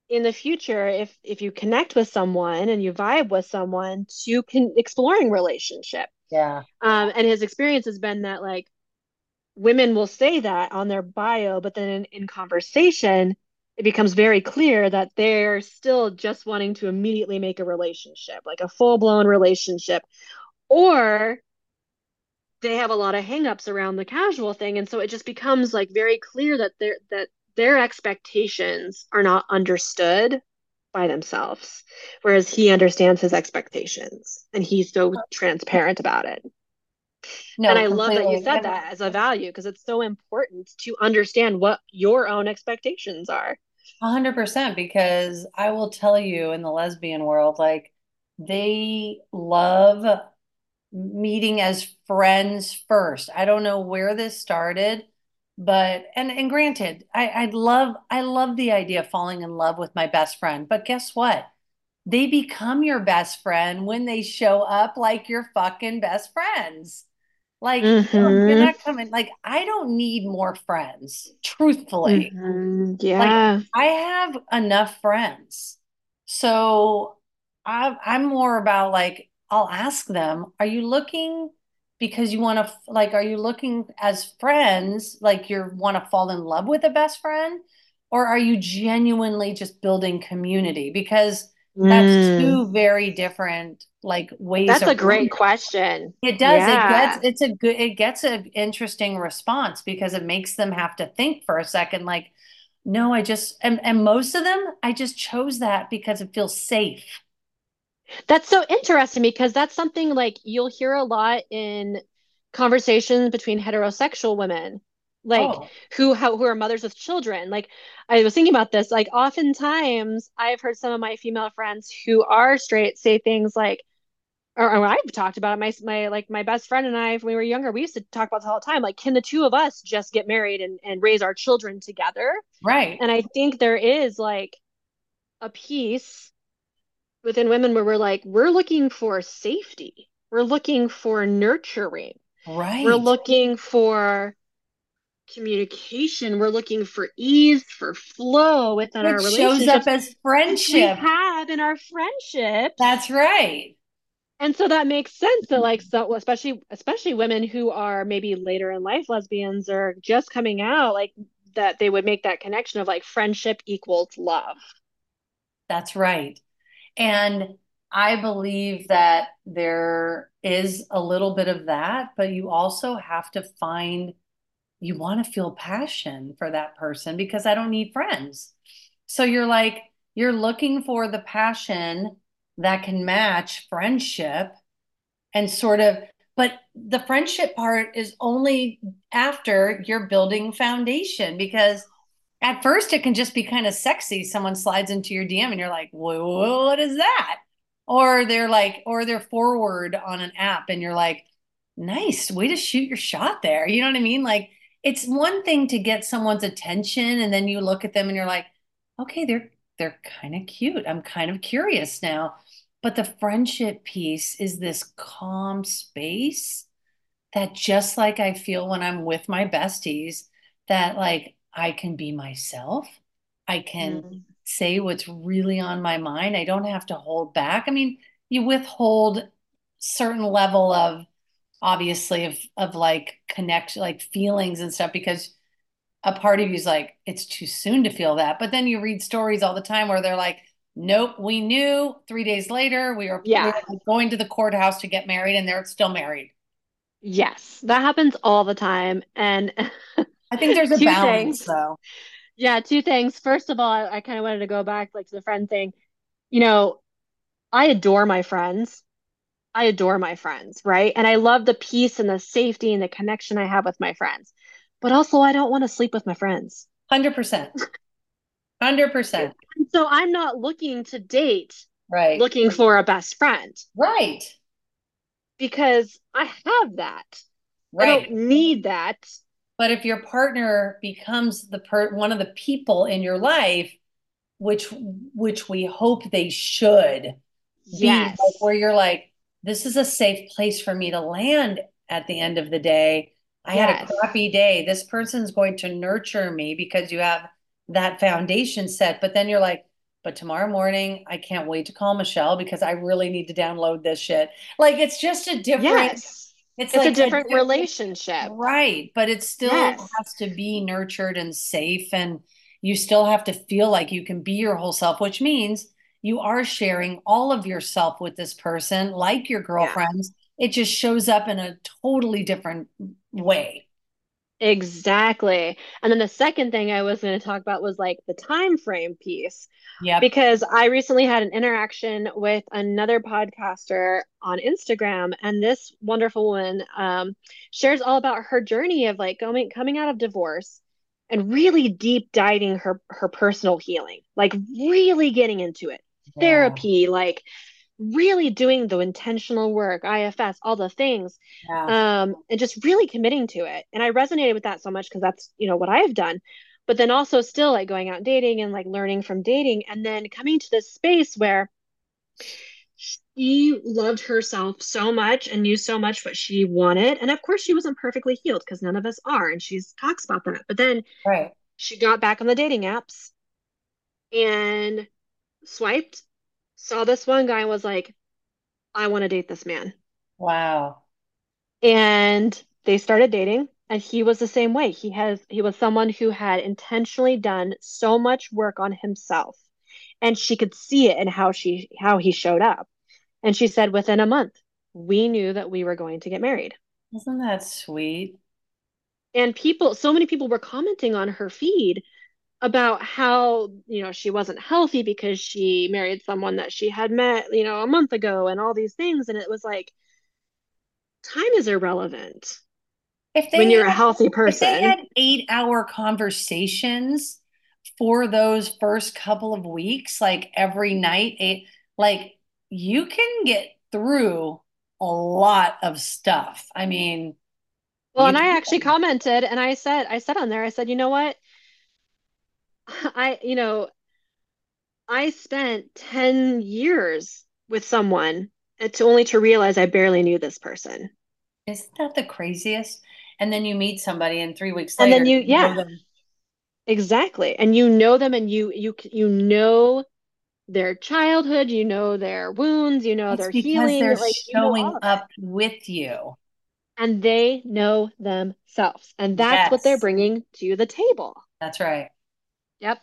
in the future if if you connect with someone and you vibe with someone to can exploring relationship. Yeah. Um and his experience has been that like women will say that on their bio but then in, in conversation it becomes very clear that they're still just wanting to immediately make a relationship like a full-blown relationship. Or they have a lot of hangups around the casual thing and so it just becomes like very clear that they're that their expectations are not understood by themselves whereas he understands his expectations and he's so transparent about it. No, and i love that you said that as a value because it's so important to understand what your own expectations are. 100% because i will tell you in the lesbian world like they love meeting as friends first. I don't know where this started but and and granted i i love i love the idea of falling in love with my best friend but guess what? They become your best friend when they show up like your fucking best friends. Like mm-hmm. you're not coming like i don't need more friends truthfully. Mm-hmm. yeah. Like, i have enough friends. So I, i'm more about like i'll ask them are you looking because you want to like are you looking as friends like you want to fall in love with a best friend or are you genuinely just building community because That's Mm. two very different like ways That's a great question. It does. It Yeah. gets it's a good it gets an interesting response because it makes them have to think for a second, like, no, I just and, and most of them, I just chose that because it feels safe. That's so interesting because that's something like you'll hear a lot in conversations between heterosexual women, like Oh, who how, who are mothers with children. Like I was thinking about this, like oftentimes I've heard some of my female friends who are straight say things like, or, or I've talked about it. My my like my best friend and I, when we were younger, we used to talk about this all the time. Like, can the two of us just get married and and raise our children together? right. And I think there is like a piece within women where we're like, we're looking for safety. We're looking for nurturing. Right. We're looking for communication. We're looking for ease, for flow within our Which shows up as which we friendship. have in our friendships. That's right. And so that makes sense that like so especially especially women who are maybe later in life lesbians or just coming out, like that they would make that connection of like friendship equals love. That's right. And I believe that there is a little bit of that, but you also have to find, you want to feel passion for that person because I don't need friends. So you're like, you're looking for the passion that can match friendship and sort of, but the friendship part is only after you're building foundation because at first it can just be kind of sexy. Someone slides into your DM and you're like, whoa, what is that? Or they're like, or they're forward on an app and you're like, nice way to shoot your shot there. You know what I mean? Like it's one thing to get someone's attention and then you look at them and you're like, okay, they're they're kind of cute. I'm kind of curious now. But the friendship piece is this calm space that just like I feel when I'm with my besties, that like I can be myself. I can Mm. say what's really on my mind. I don't have to hold back. I mean, you withhold certain level of obviously of of like connection, like feelings and stuff because a part of you is like, it's too soon to feel that. But then you read stories all the time where they're like, nope, we knew three days later we were, Yeah. were going to the courthouse to get married and they're still married. Yes, that happens all the time. And I think there's a balance things. though. Yeah, two things. First of all, I, I kind of wanted to go back like to the friend thing. You know, I adore my friends. I adore my friends, right? And I love the peace and the safety and the connection I have with my friends. But also, I don't want to sleep with my friends. 100%. 100%. So I'm not looking to date Right. looking for a best friend Right. because I have that. I don't need that. But if your partner becomes the per one of the people in your life, which which we hope they should be Yes. like where you're like, this is a safe place for me to land at the end of the day. I had a crappy day. This person's going to nurture me because you have that foundation set. But then you're like, but tomorrow morning, I can't wait to call Michele because I really need to download this shit. Like it's just a different, Yes. It's It's a different different- relationship. Right, but it still Yes. has to be nurtured and safe, and you still have to feel like you can be your whole self, which means you are sharing all of yourself with this person, like your girlfriends. It just shows up in a totally different way. Exactly. And then the second thing I was going to talk about was like the time frame piece. Yeah. because I recently had an interaction with another podcaster on Instagram, and this wonderful woman um, shares all about her journey of like going coming out of divorce and really deep diving her her personal healing, like really getting into it, therapy, like really doing the intentional work, IFS, all the things, Yeah. um, and just really committing to it. And I resonated with that so much because that's you know what I have done but then also still like going out dating and like learning from dating and then coming to this space where she loved herself so much and knew so much what she wanted and of course she wasn't perfectly healed because none of us are and she talks about that but then Right. she got back on the dating apps and swiped saw this one guy and was like i want to date this man. Wow. and they started dating and he was the same way. He has he was someone who had intentionally done so much work on himself and she could see it in how she how he showed up. And she said within a month we knew that we were going to get married. Isn't that sweet? And people so many people were commenting on her feed about how you know she wasn't healthy because she married someone that she had met you know a month ago and all these things. And it was like time is irrelevant if they when you're had, a healthy person if they had eight hour conversations for those first couple of weeks like every night it, like you can get through a lot of stuff. I mean well and i actually commented and i said i said on there i said you know what I, you know, I spent 10 years with someone to only to realize I barely knew this person. Isn't that the craziest? And then you meet somebody and three weeks and then you, yeah, exactly. And you know them and you, you, you know their childhood, you know their wounds, you know it's their healing. they're like showing you know up with you. And they know themselves. And that's Yes. what they're bringing to the table. That's right. Yep.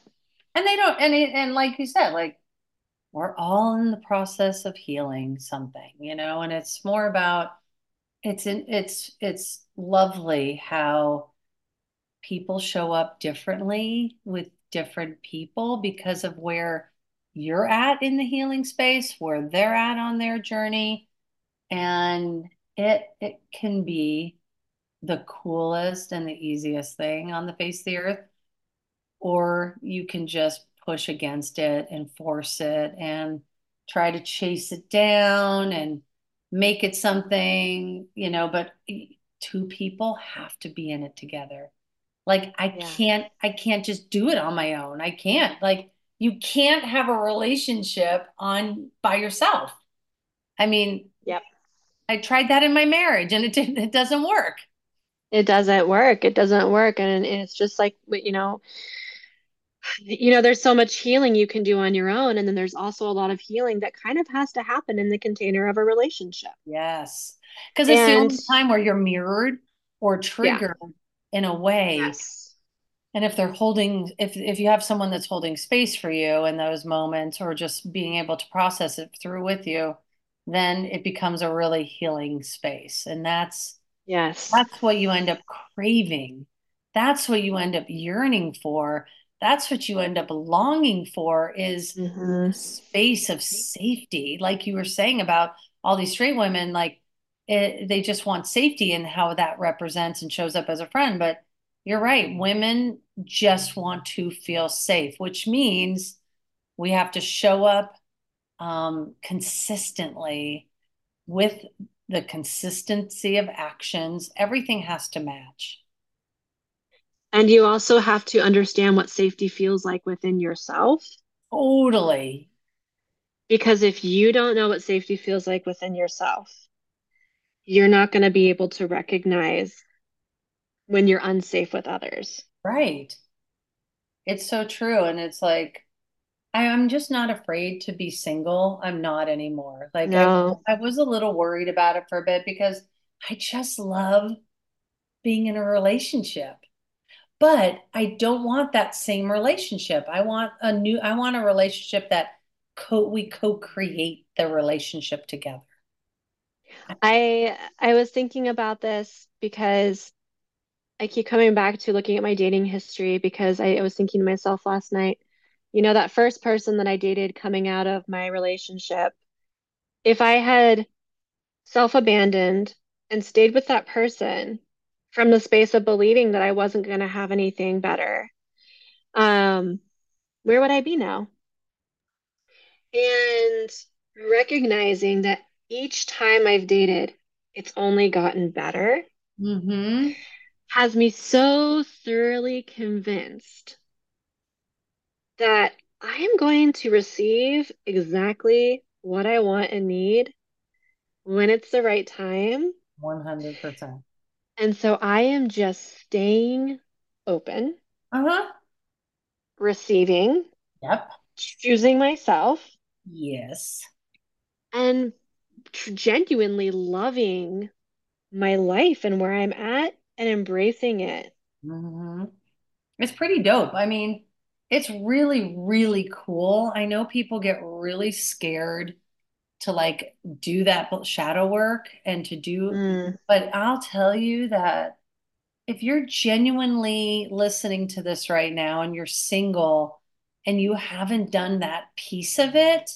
And they don't, and and like you said, like we're all in the process of healing something, you know, and it's more about it's in it's it's lovely how people show up differently with different people because of where you're at in the healing space, where they're at on their journey. And it it can be the coolest and the easiest thing on the face of the earth. Or you can just push against it and force it and try to chase it down and make it something, you know, but two people have to be in it together. Like I Yeah. can't I can't just do it on my own. I can't. Like you can't have a relationship on by yourself. I mean, Yep. I tried that in my marriage and it didn't it doesn't work. It doesn't work. It doesn't work. And, and it's just like, you know, you know, there's so much healing you can do on your own. And then there's also a lot of healing that kind of has to happen in the container of a relationship. Yes. Because it's the only time where you're mirrored or triggered in a way. yes, And if they're holding, if if you have someone that's holding space for you in those moments, or just being able to process it through with you, then it becomes a really healing space. And that's yes, that's what you end up craving. That's what you end up yearning for. That's what you end up longing for is hmm space of safety. Like you were saying about all these straight women, like it, they just want safety and how that represents and shows up as a friend. But you're right, women just want to feel safe, which means we have to show up um, consistently with the consistency of actions. Everything has to match. And you also have to understand what safety feels like within yourself. Totally. Because if you don't know what safety feels like within yourself, you're not going to be able to recognize when you're unsafe with others. Right. It's so true. And it's like, I, I'm just not afraid to be single. I'm not anymore. Like No. I, I was a little worried about it for a bit because I just love being in a relationship. But I don't want that same relationship. I want a new, I want a relationship that co we co-create the relationship together. I I was thinking about this because I keep coming back to looking at my dating history because I, I was thinking to myself last night, you know, that first person that I dated coming out of my relationship, if I had self-abandoned and stayed with that person from the space of believing that I wasn't going to have anything better, um, where would I be now? And recognizing that each time I've dated, it's only gotten better Mm-hmm. has me so thoroughly convinced that I am going to receive exactly what I want and need when it's the right time. 100%. And so I am just staying open, Uh-huh. receiving, Yep. choosing myself, Yes. and tr- genuinely loving my life and where I'm at and embracing it. hmm It's pretty dope. I mean, it's really, really cool. I know people get really scared to like do that shadow work and to do, Mm, but I'll tell you that if you're genuinely listening to this right now and you're single and you haven't done that piece of it,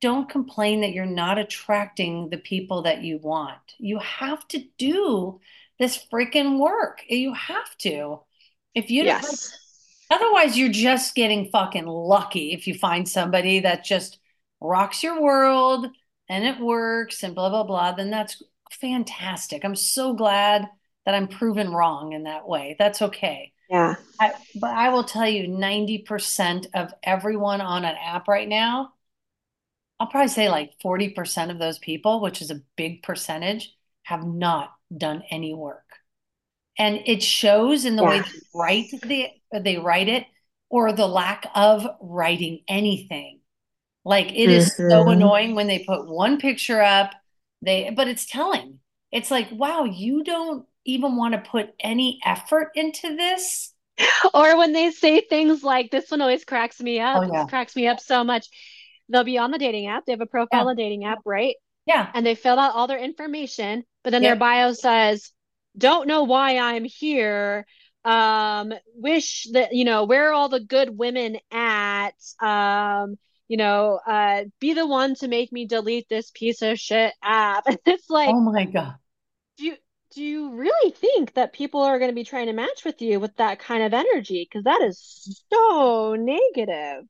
don't complain that you're not attracting the people that you want. You have to do this freaking work. You have to. If you don't, yes. otherwise, you're just getting fucking lucky if you find somebody that just rocks your world and it works and blah, blah, blah. Then that's fantastic. I'm so glad that I'm proven wrong in that way. That's okay. Yeah. I, but I will tell you 90% of everyone on an app right now I'll probably say like 40% of those people, which is a big percentage, have not done any work. And it shows in the way they write the they write it or the lack of writing anything. Like it is so hmm annoying when they put one picture up, they but it's telling. It's like, wow, you don't even want to put any effort into this. Or when they say things like, this one always cracks me Oh up. This yeah. cracks me up so much. They'll be on the dating app. They have a profile Yeah. on the dating app, right? Yeah. And they fill out all their information, but then their bio says, don't know why I'm here. Um, wish that, you know, where are all the good women at? Um, you know, uh, be the one to make me delete this piece of shit app. And it's like, Oh my God. do you do you really think that people are going to be trying to match with you with that kind of energy? Because that is so negative.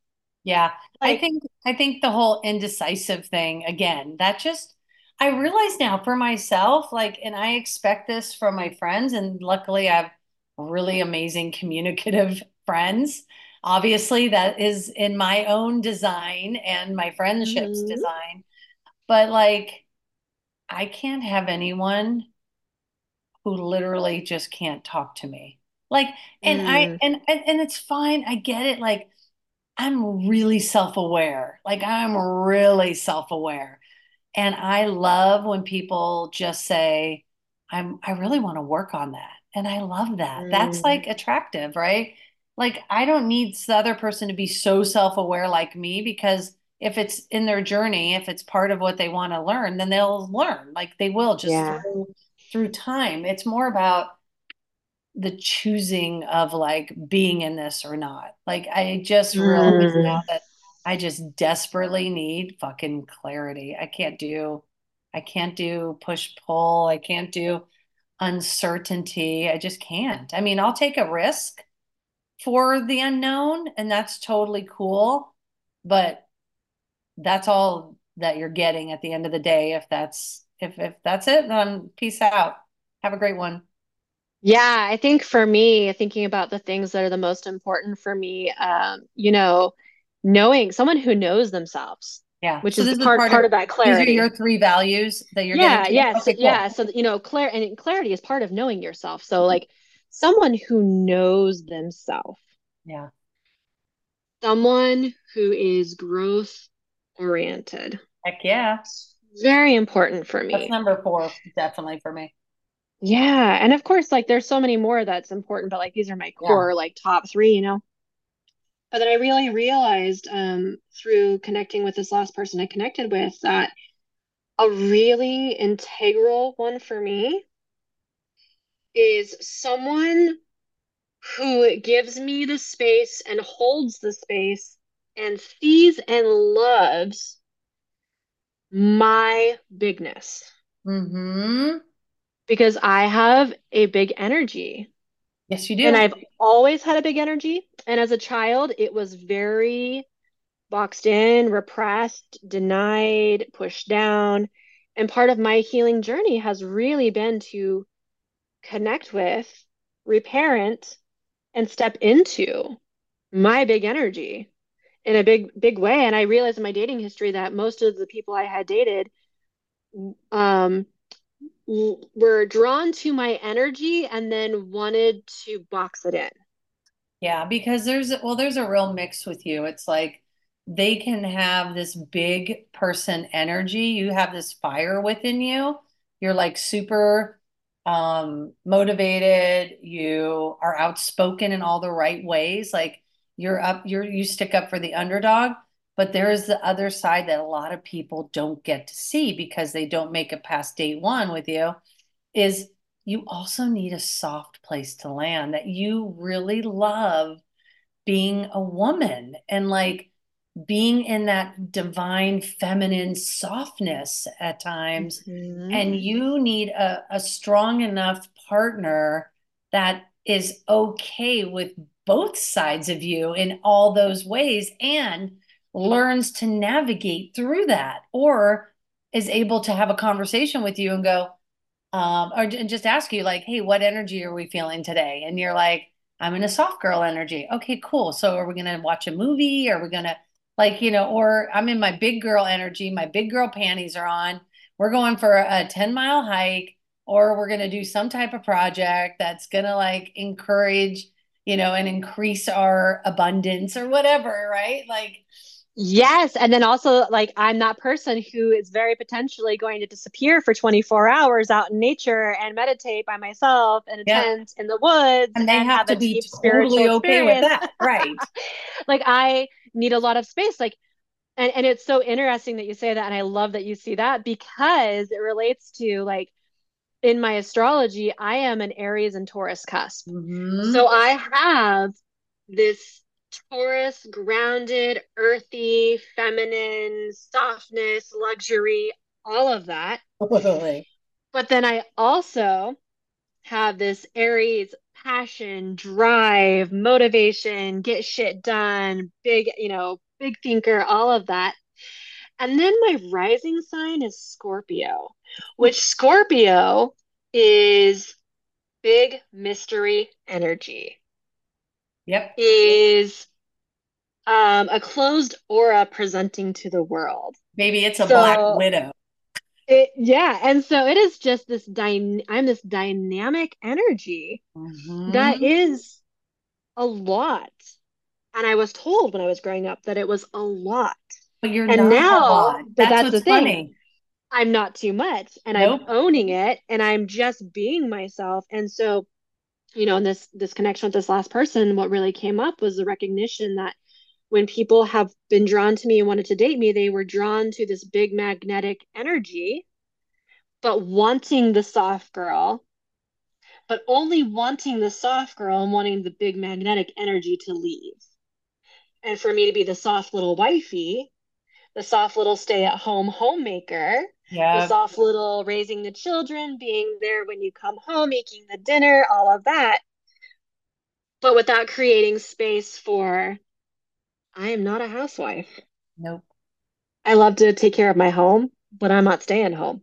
Yeah, I think I think the whole indecisive thing again, that just I realize now for myself, like, and I expect this from my friends, and luckily I have really amazing communicative friends. Obviously, that is in my own design and my friendships mhm, design. But like, I can't have anyone who literally just can't talk to me. Like, and I mm, and and, and it's fine. I get it. Like I'm really self-aware. Like I'm really self-aware. And I love when people just say, I'm I really want to work on that. And I love that. That's mm, like attractive, right? Like I don't need the other person to be so self-aware like me because if it's in their journey, if it's part of what they want to learn, then they'll learn. Like they will just yeah. through through time. It's more about the choosing of like being in this or not. Like I just realized Mm, now that I just desperately need fucking clarity. I can't do I can't do push pull. I can't do uncertainty. I just can't. I mean, I'll take a risk for the unknown and that's totally cool, but that's all that you're getting at the end of the day if that's if if that's it, then peace out. Have a great one. Yeah, I think for me, thinking about the things that are the most important for me, um, you know, knowing someone who knows themselves, Yeah. which So is is part part of of that clarity. these are your three values that you're getting Yeah, yes, Okay, yeah. So, you know, clar and clarity is part of knowing yourself. So, like someone who knows themselves, Yeah. someone who is growth oriented. Heck yeah. Very important for me. That's number four, definitely for me. Yeah, and of course, like there's so many more that's important, but like these are my Yeah. core like top three, you know. But then I really realized um, through connecting with this last person I connected with that a really integral one for me is someone who gives me the space and holds the space and sees and loves my bigness Mm-hmm. because I have a big energy Yes, you do. and. I've always had a big energy. And as a child, it was very boxed in, repressed, denied, pushed down. And part of my healing journey has really been to connect with, reparent, and step into my big energy in a big, big way. And I realized in my dating history that most of the people I had dated um, were drawn to my energy and then wanted to box it in. Yeah, because there's well, there's a real mix with you. It's like they can have this big person energy. You have this fire within you. You're like super um, motivated, you are outspoken in all the right ways. Like you're up, you're you stick up for the underdog, but there is the other side that a lot of people don't get to see because they don't make it past date one with you. Is you also need a soft place to land that you really love being a woman and like being in that divine feminine softness at times mm-hmm. and you need a, a strong enough partner that is okay with both sides of you in all those ways and learns to navigate through that or is able to have a conversation with you and go um, or just ask you like hey what energy are we feeling today? And you're like i'm in a soft girl energy. Okay cool. So are we going to watch a movie? Are we going to like you know or i'm in my big girl energy my big girl panties are on. We're going for a 10 mile hike or we're going to do some type of project that's going to like encourage you know and increase our abundance or whatever right? Like Yes. And then also, like, I'm that person who is very potentially going to disappear for 24 hours out in nature and meditate by myself in a yeah. tent in the woods. And they and have, have to be totally okay with that. Right. like, I need a lot of space. Like, and, and it's so interesting that you say that. And I love that you see that because it relates to like, in my astrology, I am an Aries and Taurus cusp. Mm-hmm. So I have this Taurus, grounded, earthy, feminine, softness, luxury, all of that. Totally. But then I also have this Aries passion, drive, motivation, get shit done, big, you know, big thinker, all of that. And then my rising sign is Scorpio, which Scorpio is big mystery energy. Yep. Is um, a closed aura presenting to the world. Maybe it's a so, black widow. It, yeah, and so it is just this dy- I'm this dynamic energy mm-hmm. that is a lot. And I was told when I was growing up that it was a lot. But you're and now, But that's, the thing. Funny. I'm not too much, and nope. I'm owning it, and I'm just being myself. And so you know, in this this connection with this last person, what really came up was the recognition that when people have been drawn to me and wanted to date me, they were drawn to this big magnetic energy, but wanting the soft girl, but only wanting the soft girl and wanting the big magnetic energy to leave. And for me to be the soft little wifey, the soft little stay at home homemaker, yeah. the soft little raising the children, being there when you come home, making the dinner, all of that. But without creating space for, I am not a housewife. Nope. I love to take care of my home, but I'm not staying home.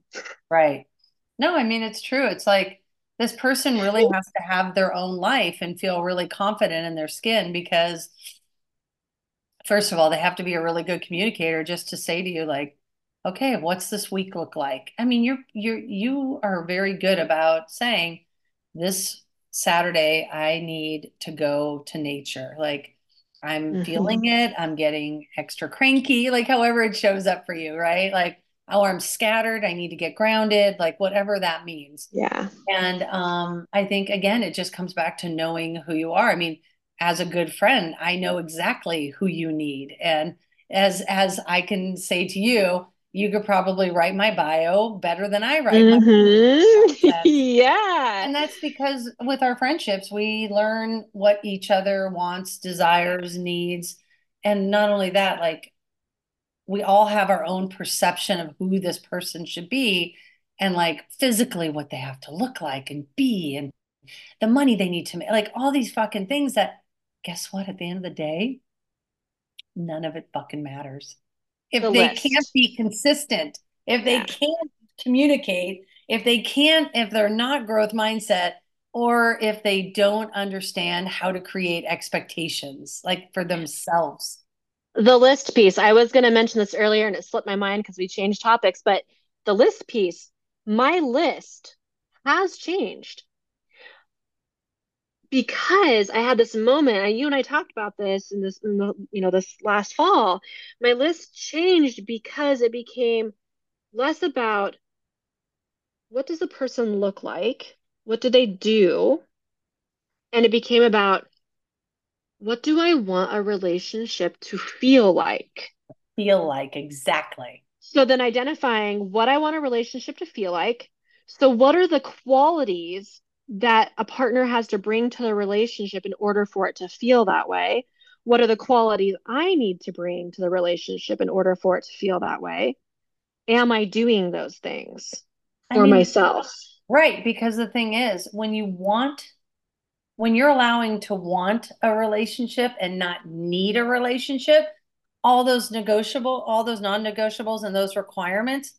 Right. No, I mean, it's true. It's like this person really has to have their own life and feel really confident in their skin because, first of all, they have to be a really good communicator just to say to you, like, okay, what's this week look like? I mean, you're you're you are very good about saying this Saturday I need to go to nature. Like I'm mm-hmm. feeling it, I'm getting extra cranky, like however it shows up for you, right? Like oh, I'm scattered, I need to get grounded, like whatever that means. Yeah. And um I think again it just comes back to knowing who you are. I mean, as a good friend, I know exactly who you need and as as I can say to you, you could probably write my bio better than I write mm-hmm. yeah. And that's because with our friendships, we learn what each other wants, desires, needs. And not only that, like we all have our own perception of who this person should be and like physically what they have to look like and be and the money they need to make, like all these fucking things that guess what? At the end of the day, none of it fucking matters if the they list. can't be consistent, if they yeah. can't communicate, if they can't, if they're not growth mindset, or if they don't understand how to create expectations like for themselves. The list piece, I was going to mention this earlier and it slipped my mind because we changed topics, but the list piece, my list has changed because I had this moment, and you and I talked about this in this, in the, you know, this last fall. My list changed because it became less about what does the person look like what do they do? And it became about what do I want a relationship to feel like? Feel like, exactly. So then identifying what I want a relationship to feel like. So, what are the qualities that a partner has to bring to the relationship in order for it to feel that way? What are the qualities I need to bring to the relationship in order for it to feel that way? Am I doing those things I for mean, myself? Right. Because the thing is, when you want, when you're allowing to want a relationship and not need a relationship, all those negotiable, all those non negotiables and those requirements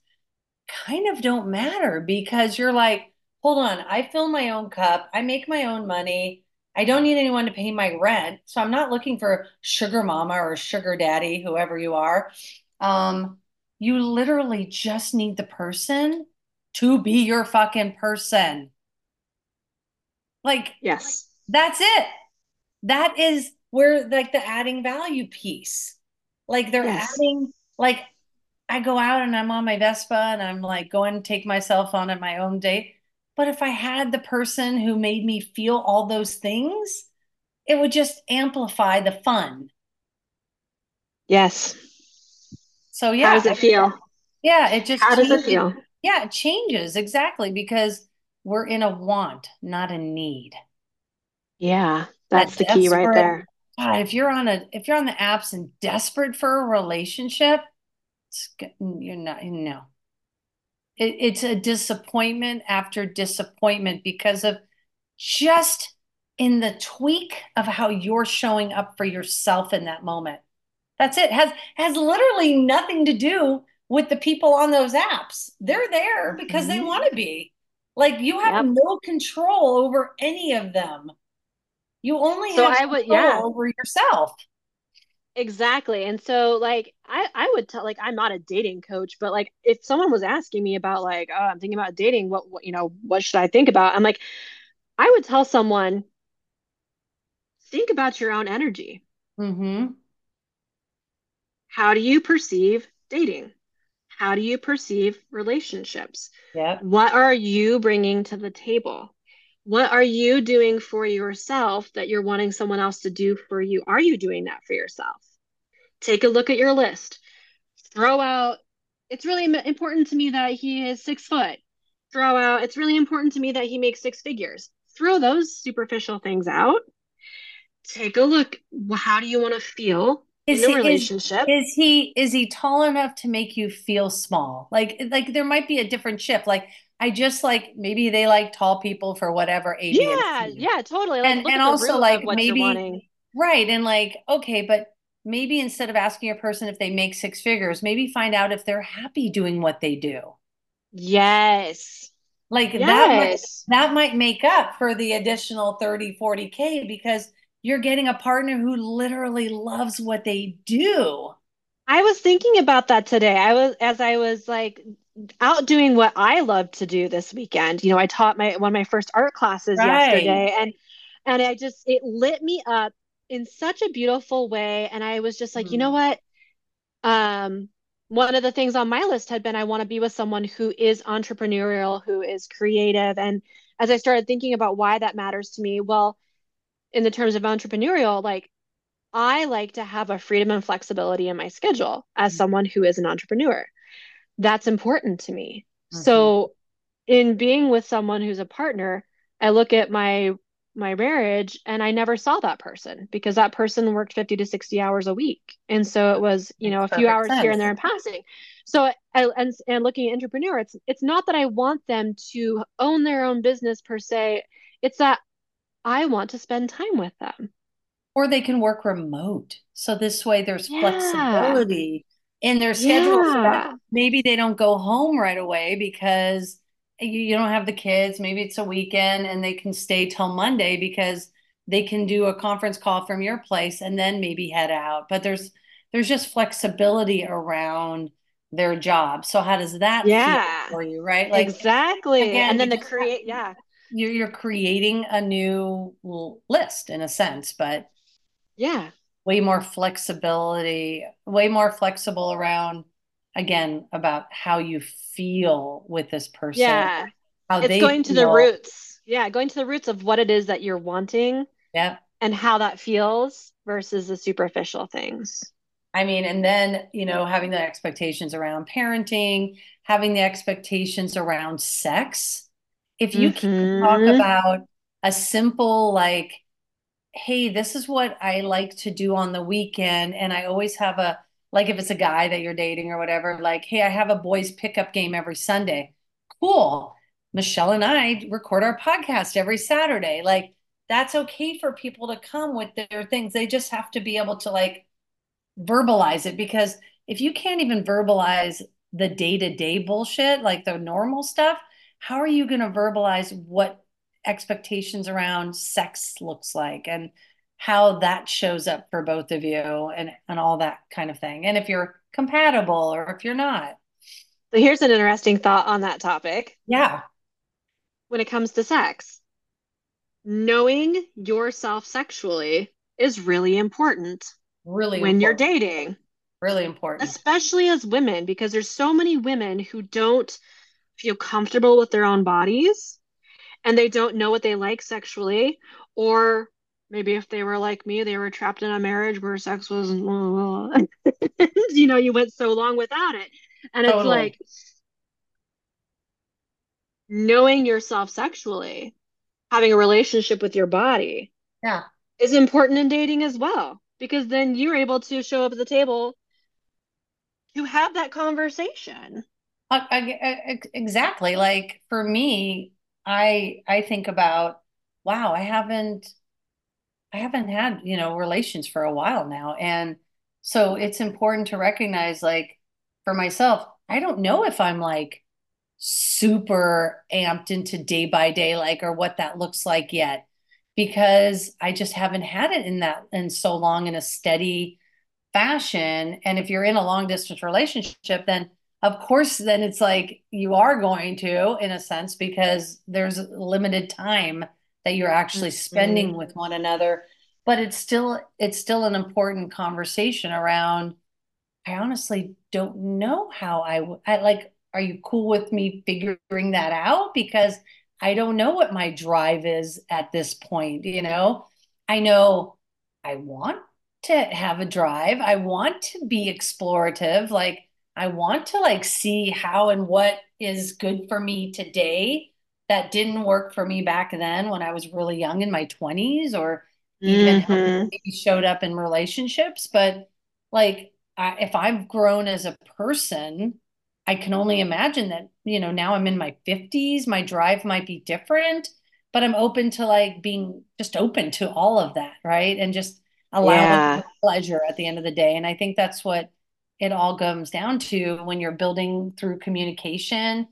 kind of don't matter because you're like, hold on, I fill my own cup, I make my own money. I don't need anyone to pay my rent. So I'm not looking for sugar mama or sugar daddy, whoever you are. Um, you literally just need the person to be your fucking person. Like, yes, that's it. That is where, like, the adding value piece. Like, they're yes. adding, like, I go out and I'm on my Vespa and I'm like going to take myself on at my own date. But if I had the person who made me feel all those things, it would just amplify the fun. Yes. So yeah. How does it feel? Yeah, it just How does it feel? Yeah, it changes exactly because we're in a want, not a need. Yeah, that's that the key right there. God, if you're on a if you're on the apps and desperate for a relationship, you're not no it, it's a disappointment after disappointment because of just in the tweak of how you're showing up for yourself in that moment that's it has has literally nothing to do with the people on those apps they're there because mm-hmm. they want to be like you have yep. no control over any of them you only so have I would, yeah. over yourself Exactly. And so like I I would tell like I'm not a dating coach, but like if someone was asking me about like, oh, I'm thinking about dating, what, what you know, what should I think about? I'm like I would tell someone think about your own energy. Mm-hmm. How do you perceive dating? How do you perceive relationships? Yeah. What are you bringing to the table? What are you doing for yourself that you're wanting someone else to do for you? Are you doing that for yourself? Take a look at your list. Throw out, it's really important to me that he is six foot. Throw out, it's really important to me that he makes six figures. Throw those superficial things out. Take a look. How do you want to feel is in a relationship? Is, is he is he tall enough to make you feel small? Like like there might be a different shift. Like I just like maybe they like tall people for whatever age. Yeah, yeah, totally. Like, and and also like maybe right and like okay, but maybe instead of asking a person if they make six figures, maybe find out if they're happy doing what they do. Yes. Like yes. that might, that might make up for the additional 30, 40k because you're getting a partner who literally loves what they do. I was thinking about that today. I was as I was like out doing what I love to do this weekend. You know, I taught my one of my first art classes right. yesterday and and I just it lit me up in such a beautiful way and I was just like, mm. you know mm. what? Um one of the things on my list had been I want to be with someone who is entrepreneurial, who is creative and as I started thinking about why that matters to me, well, in the terms of entrepreneurial, like I like to have a freedom and flexibility in my schedule as mm. someone who is an entrepreneur that's important to me. Mm-hmm. So in being with someone who's a partner, I look at my my marriage and I never saw that person because that person worked 50 to 60 hours a week. And so it was, you know, a few hours sense. here and there in passing. So I, and and looking at entrepreneur, it's it's not that I want them to own their own business per se. It's that I want to spend time with them. Or they can work remote. So this way there's yeah. flexibility in their schedule. Yeah. maybe they don't go home right away because you, you don't have the kids. Maybe it's a weekend and they can stay till Monday because they can do a conference call from your place and then maybe head out. But there's there's just flexibility around their job. So how does that yeah. for you, right? Like exactly. Again, and then the create, yeah. You're you're creating a new list in a sense, but yeah, way more flexibility, way more flexible around again about how you feel with this person. Yeah. How it's going to the roots. yeah, going to the roots of what it is that you're wanting Yeah. and how that feels versus the superficial things. I mean, and then, you know, having the expectations around parenting, having the expectations around sex. If you can talk Mhm. about a simple, like, hey, this is what I like to do on the weekend, and I always have a, like, if it's a guy that you're dating or whatever, like, hey, I have a boys' pickup game every Sunday. Cool. Michele and I record our podcast every Saturday. Like, that's okay for people to come with their things. They just have to be able to, like, verbalize it because if you can't even verbalize the day-to-day bullshit, like the normal stuff, how are you going to verbalize what expectations around sex looks like and how that shows up for both of you and and all that kind of thing. And if you're compatible or if you're not. So here's an interesting thought on that topic. Yeah. When it comes to sex, knowing yourself sexually is really important Really when you're dating, Really important. especially as women, because there's so many women who don't feel comfortable with their own bodies and they don't know what they like sexually, or maybe if they were like me, they were trapped in a marriage where sex was, you know, you went so long without it. And it's Totally. like knowing yourself sexually, having a relationship with your body Yeah. is important in dating as well, because then you're able to show up at the table to have that conversation. Uh, I- I- I- exactly. Like for me, I I think about, wow, I haven't I haven't had, you know, relations for a while now. And so it's important to recognize, like, for myself, I don't know if I'm like super amped into day by day, like, or what that looks like yet, because I just haven't had it in that in so long in a steady fashion. And if you're in a long distance relationship, then of course, then it's like you are going to, in a sense, because there's limited time that you're actually spending mm-hmm. with one another. But it's still it's still an important conversation around. I honestly don't know how I, w- I like. Are you cool with me figuring that out? Because I don't know what my drive is at this point. You know, I know I want to have a drive. I want to be explorative. Like I want to like see how and what is good for me today that didn't work for me back then when I was really young in my 20s or even Mhm. showed up in relationships. But like I, if I've grown as a person, I can only imagine that, you know, now I'm in my 50s, my drive might be different, but I'm open to like being just open to all of that, right? And just allowing Yeah. pleasure at the end of the day. And I think that's what it all comes down to when you're building through communication,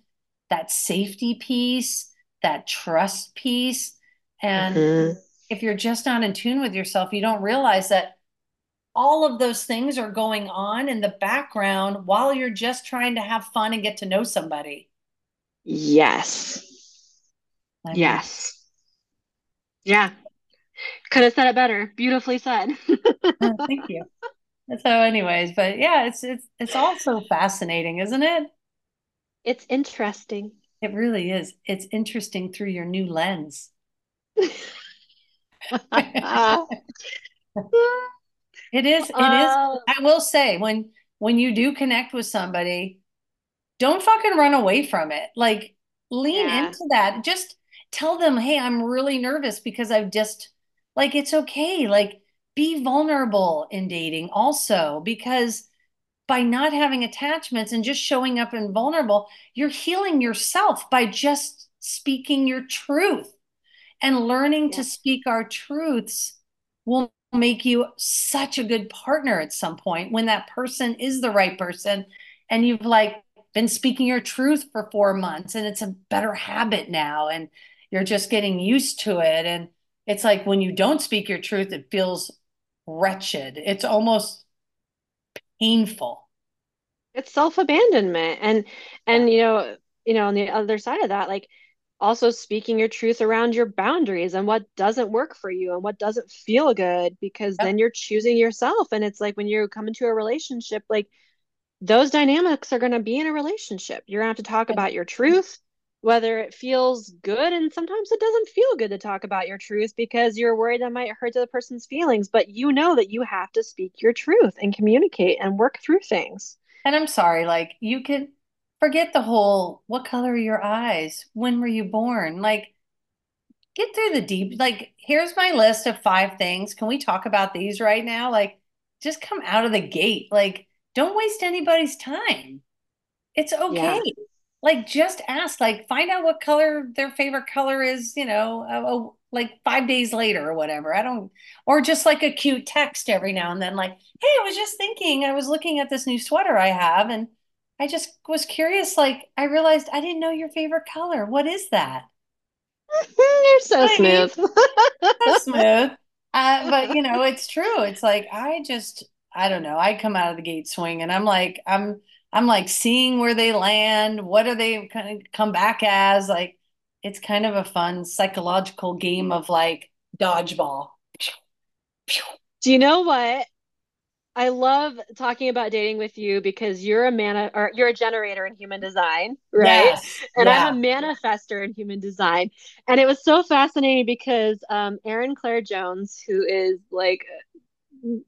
that safety piece, that trust piece. And Mhm. if you're just not in tune with yourself, you don't realize that all of those things are going on in the background while you're just trying to have fun and get to know somebody. Yes. Yes. Yeah. Could have said it better. Beautifully said. oh, thank you. So, anyways, but yeah, it's it's it's all so fascinating, isn't it? It's interesting. It really is. It's interesting through your new lens. Uh, It is, it is. oh, I will say when when you do connect with somebody, don't fucking run away from it. Like lean yeah. into that. Just tell them, "Hey, I'm really nervous because I've just like it's okay. Like be vulnerable in dating also because by not having attachments and just showing up and vulnerable, you're healing yourself by just speaking your truth. And learning to speak our truths will make you such a good partner at some point when that person is the right person and you've like been speaking your truth for four months and it's a better habit now and you're just getting used to it. And it's like when you don't speak your truth it feels wretched it's almost painful It's self-abandonment. And and you know, you know, on the other side of that, like also speaking your truth around your boundaries and what doesn't work for you and what doesn't feel good, because Yep. then you're choosing yourself. And it's like when you come into a relationship, like those dynamics are going to be in a relationship. You're going to have to talk about your truth whether it feels good and sometimes it doesn't feel good to talk about your truth because you're worried that might hurt the person's feelings but you know that you have to speak your truth and communicate and work through things. And i'm sorry like you can forget the whole what color are your eyes? When were you born? Like get through the deep like here's my list of five things. Can we talk about these right now? Like just come out of the gate. Like don't waste anybody's time. It's okay. yeah like just ask like find out what color their favorite color is you know uh, like five days later or whatever. I don't or just like a cute text every now and then like hey i was just thinking i was looking at this new sweater i have and i just was curious like i realized i didn't know your favorite color. What is that? You're so smooth. so smooth. Uh, but you know it's true. It's like i just i don't know. I come out of the gate swinging. I'm like i'm I'm like seeing where they land. What are they kind of come back as? Like, it's kind of a fun psychological game of like dodgeball. Do you know what? I love talking about dating with you because you're a man or you're a generator in human design, right? Yes. And yeah. I'm a manifester in human design. And it was so fascinating because um Erin Claire Jones, who is like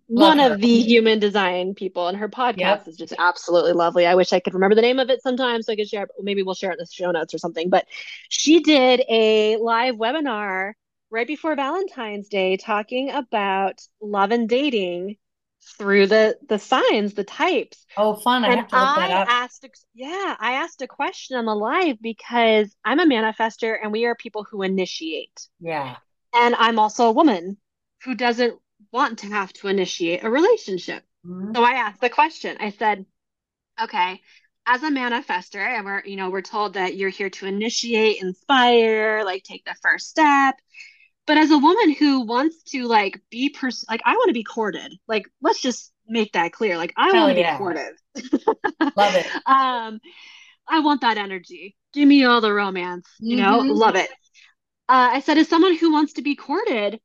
one of the human design people and her podcast yep. is just absolutely lovely. I wish i could remember the name of it sometime so i could share maybe we'll share it in the show notes or something but she did a live webinar right before valentine's day talking about love and dating through the the signs the types. Oh fun. I and i asked yeah i asked a question on the live because i'm a manifester and we are people who initiate. Yeah. And i'm also a woman who doesn't want to have to initiate a relationship. Mm-hmm. So I asked the question. I said, okay, as a manifester, and we're, you know, we're told that you're here to initiate, inspire, like take the first step. But as a woman who wants to like be pers- like I want to be courted. Like let's just make that clear. Like I want to yeah. be courted. Love it. Um I want that energy. Give me all the romance, you know? Mm-hmm. Love it. Uh, I said as someone who wants to be courted,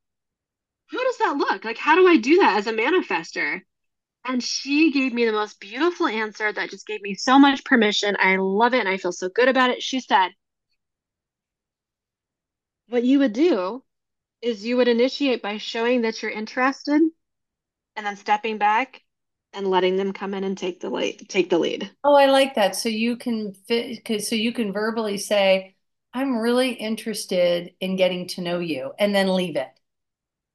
how does that look? Like, how do I do that as a manifester? And she gave me the most beautiful answer that just gave me so much permission. I love it and I feel so good about it. She said, What you would do is you would initiate by showing that you're interested and then stepping back and letting them come in and take the lead take the lead. Oh, I like that. So you can fit so you can verbally say, I'm really interested in getting to know you and then leave it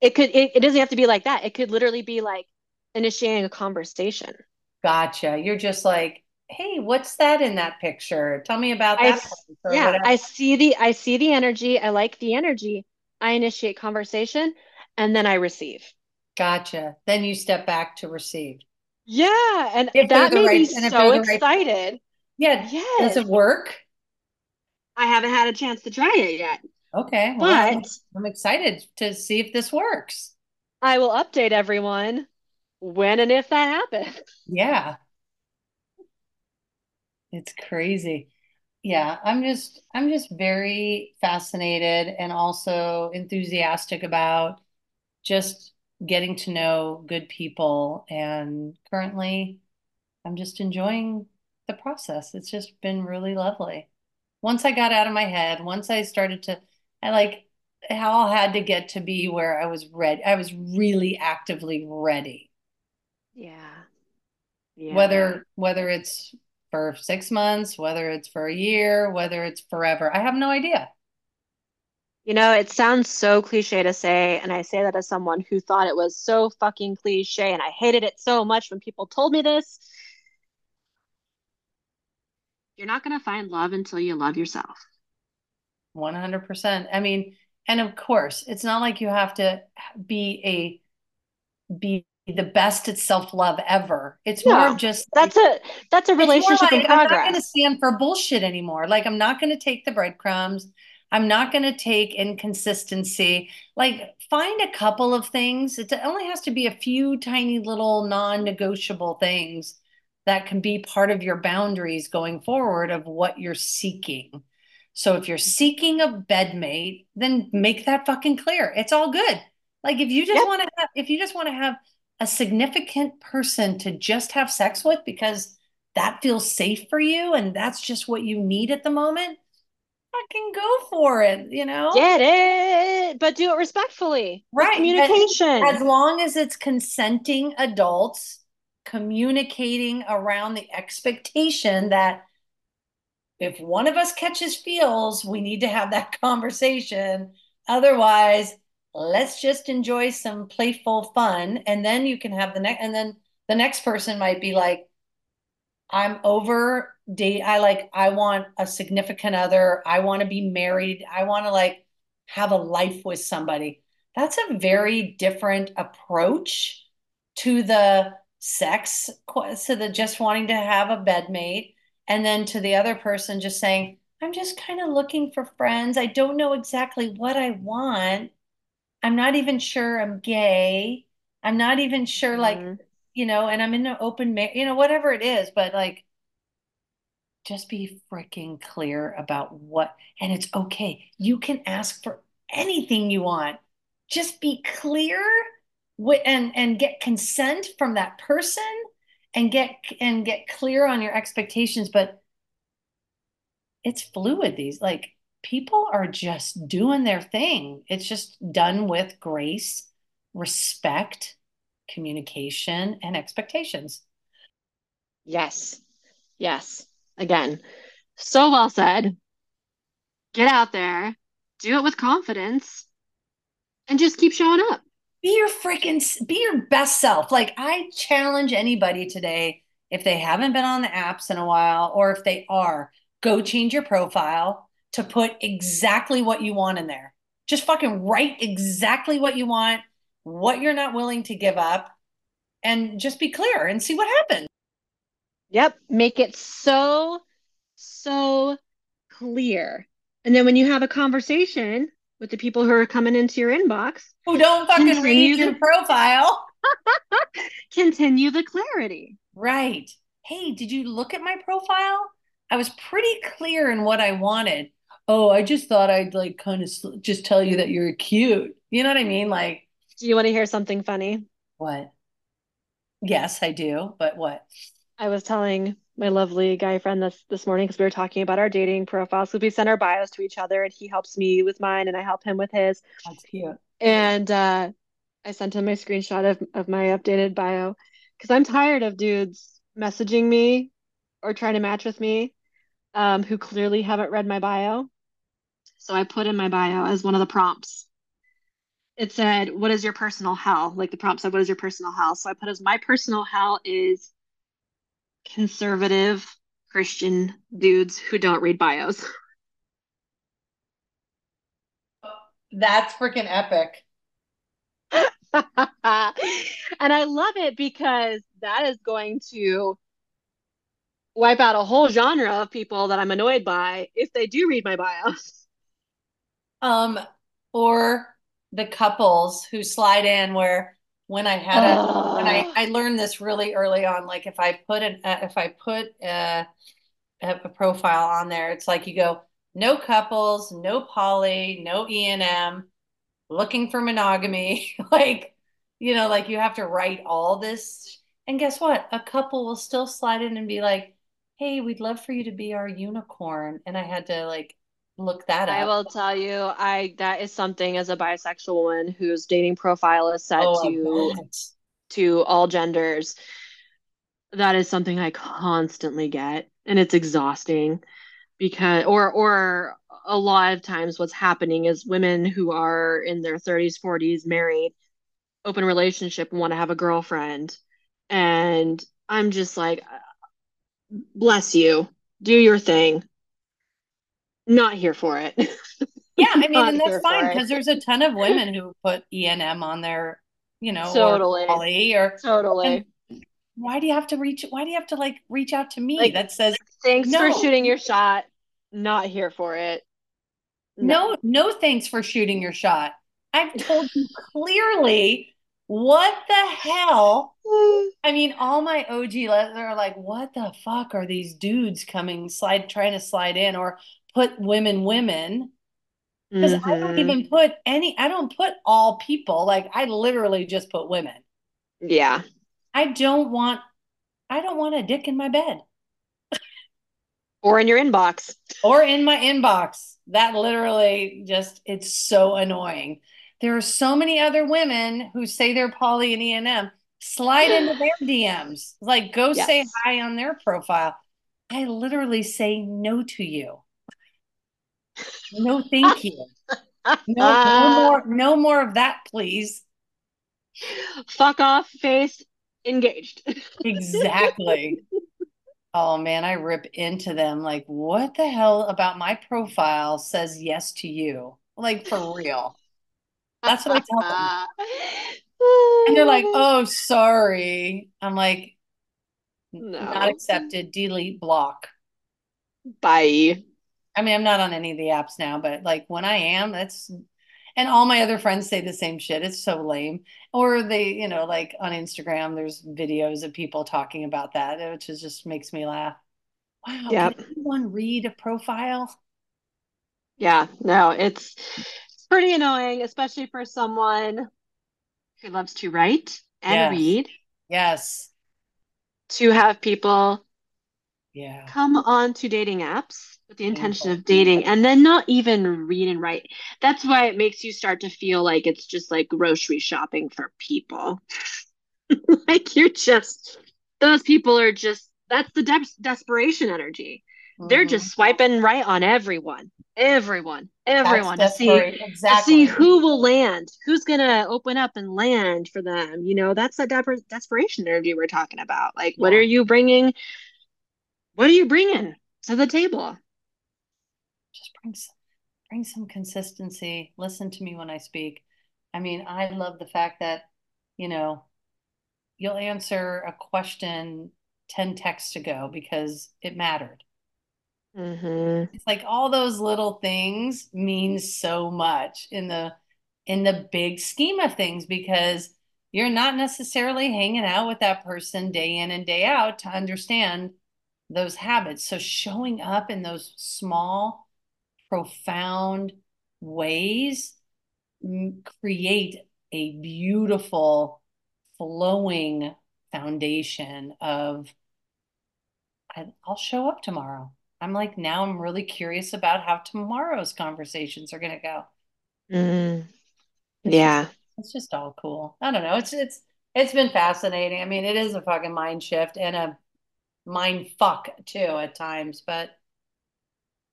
it could it, it doesn't have to be like that. It could literally be like initiating a conversation. Gotcha. You're just like hey what's that in that picture? Tell me about that I, yeah whatever. i see the i see the energy. I like the energy. I initiate conversation and then i receive. Gotcha. Then you step back to receive. Yeah and if that made right, me so excited right, yeah. Yes. does it work? I haven't had a chance to try it yet Okay. Well, but I'm excited to see if this works. I will update everyone when and if that happens. Yeah. It's crazy. Yeah, I'm just I'm just very fascinated and also enthusiastic about just getting to know good people and currently I'm just enjoying the process. It's just been really lovely. Once I got out of my head, once I started to I like how I had to get to be where I was ready. I was really actively ready. Yeah. yeah. Whether whether it's for six months, whether it's for a year, whether it's forever, I have no idea. You know, it sounds so cliche to say, and I say that as someone who thought it was so fucking cliche, and I hated it so much when people told me this. You're not going to find love until you love yourself. 100%. I mean, and of course, it's not like you have to be a be the best at self-love ever. It's yeah, more just That's a that's a relationship like, in progress. I'm not going to stand for bullshit anymore. Like I'm not going to take the breadcrumbs. I'm not going to take inconsistency. Like find a couple of things. It only has to be a few tiny little non-negotiable things that can be part of your boundaries going forward of what you're seeking. So if you're seeking a bedmate, then make that fucking clear. It's all good. Like if you just yep. want to have if you just want to have a significant person to just have sex with because that feels safe for you and that's just what you need at the moment, fucking go for it, you know? Get it, but do it respectfully. Right. Communication. As, as long as it's consenting adults communicating around the expectation that if one of us catches feels, we need to have that conversation. Otherwise, let's just enjoy some playful fun. And then you can have the next, and then the next person might be like, I'm over date. I like, I want a significant other. I want to be married. I want to like have a life with somebody. That's a very different approach to the sex, to the just wanting to have a bedmate. And then to the other person just saying, I'm just kind of looking for friends. I don't know exactly what I want. I'm not even sure I'm gay. I'm not even sure, like, Mhm. you know, and I'm in an open, ma- you know, whatever it is, but like, just be freaking clear about what, and it's okay. You can ask for anything you want. Just be clear and and get consent from that person and get and get clear on your expectations, but it's fluid these like people are just doing their thing. It's just done with grace, respect, communication, and expectations. Yes. Yes. Again, so well said. Get out there, do it with confidence, and just keep showing up. Be your freaking be your best self. Like I challenge anybody today if they haven't been on the apps in a while or if they are, go change your profile to put exactly what you want in there. Just fucking write exactly what you want, what you're not willing to give up, and just be clear and see what happens. Yep. Make it so, so clear. And then when you have a conversation with the people who are coming into your inbox, Who don't fucking read to- your profile. continue the clarity. Right. Hey, did you look at my profile? I was pretty clear in what I wanted. Oh, I just thought I'd like kind of just tell you that you're cute. You know what I mean? Like, Do you want to hear something funny? what? Yes, I do, but what? I was telling my lovely guy friend this this morning because we were talking about our dating profiles. So we send our bios to each other, and he helps me with mine, and I help him with his. That's cute. And uh, I sent him my screenshot of, of my updated bio because I'm tired of dudes messaging me or trying to match with me um, who clearly haven't read my bio. So I put in my bio as one of the prompts. It said, What is your personal hell? Like the prompt said, What is your personal hell? So I put as my personal hell is conservative Christian dudes who don't read bios. That's freaking epic. And I love it because that is going to wipe out a whole genre of people that I'm annoyed by if they do read my bios. Um, or the couples who slide in where when I had a when I I learned this really early on, like if I put an uh, if I put a, a a profile on there, it's like you go no couples, no poly, no E and M, looking for monogamy, like you know, like you have to write all this. And guess what? A couple will still slide in and be like, "Hey, we'd love for you to be our unicorn," and I had to like look that up. I will tell you, I that is something as a bisexual woman whose dating profile is set Oh, to to all genders. That is something I constantly get, and it's exhausting because or or a lot of times what's happening is women who are in their 30s, 40s, married, open relationship, want to have a girlfriend. And I'm just like, bless you, do your thing. Not here for it. Yeah, I mean, and that's fine because there's a ton of women who put E and M on their, you know, Totally. or poly or Totally. why do you have to reach why do you have to like reach out to me Like- that says Thanks for shooting your shot. Not here for it. no no thanks for shooting your shot. I've told you clearly what the hell. I mean, all my OG letters are like, what the fuck are these dudes coming slide trying to slide in or put women women? Because I don't Mhm. even put any, I don't put all people. Like I literally just put women. Yeah. I don't want I don't want a dick in my bed Or in your inbox. or in my inbox. that literally just it's so annoying. There are so many other women who say they're poly and ENM. Slide into their DMs. Like go Yes. say hi on their profile. I literally say no to you. No, thank you. No, no Ah. more, no more of that, please. Fuck off, face engaged. Exactly. Oh man, I rip into them. Like, what the hell about my profile says yes to you? Like, for real. That's what I tell them. And they're like, oh, sorry. I'm like, not accepted, delete, block. Bye. I mean, I'm not on any of the apps now, but like when I am, that's, and all my other friends say the same shit. It's so lame. Or they, you know, like on Instagram, there's videos of people talking about that, uh, which is just makes me laugh. Wow, Yep. can anyone read a profile? Yeah, no, it's it's pretty annoying, especially for someone who loves to write and Yes. read, Yes. to have people Yeah. come on to dating apps with the intention of dating and then not even read and write. That's why it makes you start to feel like it's just like grocery shopping for people. Like you're just, those people are just, that's the des desperation energy. They're Mhm. just swiping right on everyone, everyone, That's everyone to see desperate. to see who will land, who's gonna open up and land for them. You know, that's that de- desperation energy we're talking about. Like, what are you bringing? What are you bringing to the table? Just bring some, bring some consistency. Listen to me when I speak. I mean, I love the fact that, you know, you'll answer a question 10 texts ago because it mattered. Mm-hmm. It's like all those little things mean so much in the in the big scheme of things because you're not necessarily hanging out with that person day in and day out to understand those habits. So showing up in those small, profound ways create a beautiful flowing foundation of I'll show up tomorrow. I'm like, now I'm really curious about how tomorrow's conversations are going to go. Mm. Yeah. it's just all cool. I don't know. It's it's it's been fascinating. I mean, it is a fucking mind shift and a mind fuck too at times, but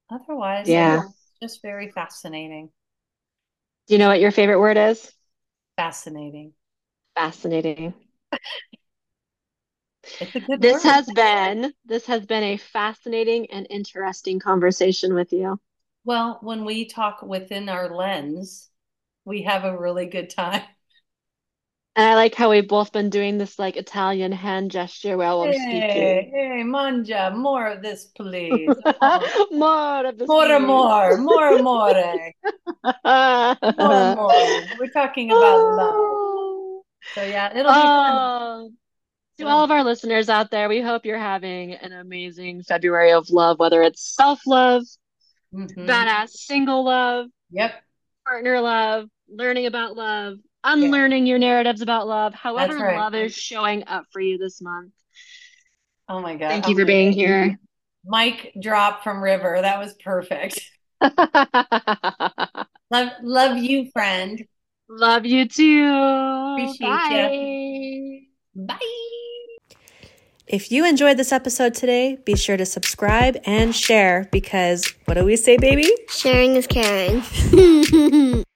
otherwise, Yeah. don't know, it's just very fascinating. Do you know what your favorite word is? Fascinating. Fascinating. It's a good This word. has been this has been a fascinating and interesting conversation with you. Well, when we talk within our lens, we have a really good time. And I like how we've both been doing this like Italian hand gesture while I'm Hey, speaking. hey, mangia, more of this, please. Oh, More of this, more, more, more, more, more, more. We're talking about love. So yeah, it'll be fun. Oh, to all of our listeners out there, we hope you're having an amazing February of love, whether it's self-love, Mhm. badass single love, Yep, partner love, learning about love, unlearning your narratives about love, however right. love is showing up for you this month. Oh my God. Thank you Oh for being God. here. Mic drop from River. That was perfect. Love, love you, friend. Love you too. Appreciate ya. Bye. Bye. If you enjoyed this episode today, be sure to subscribe and share because what do we say, baby? Sharing is caring.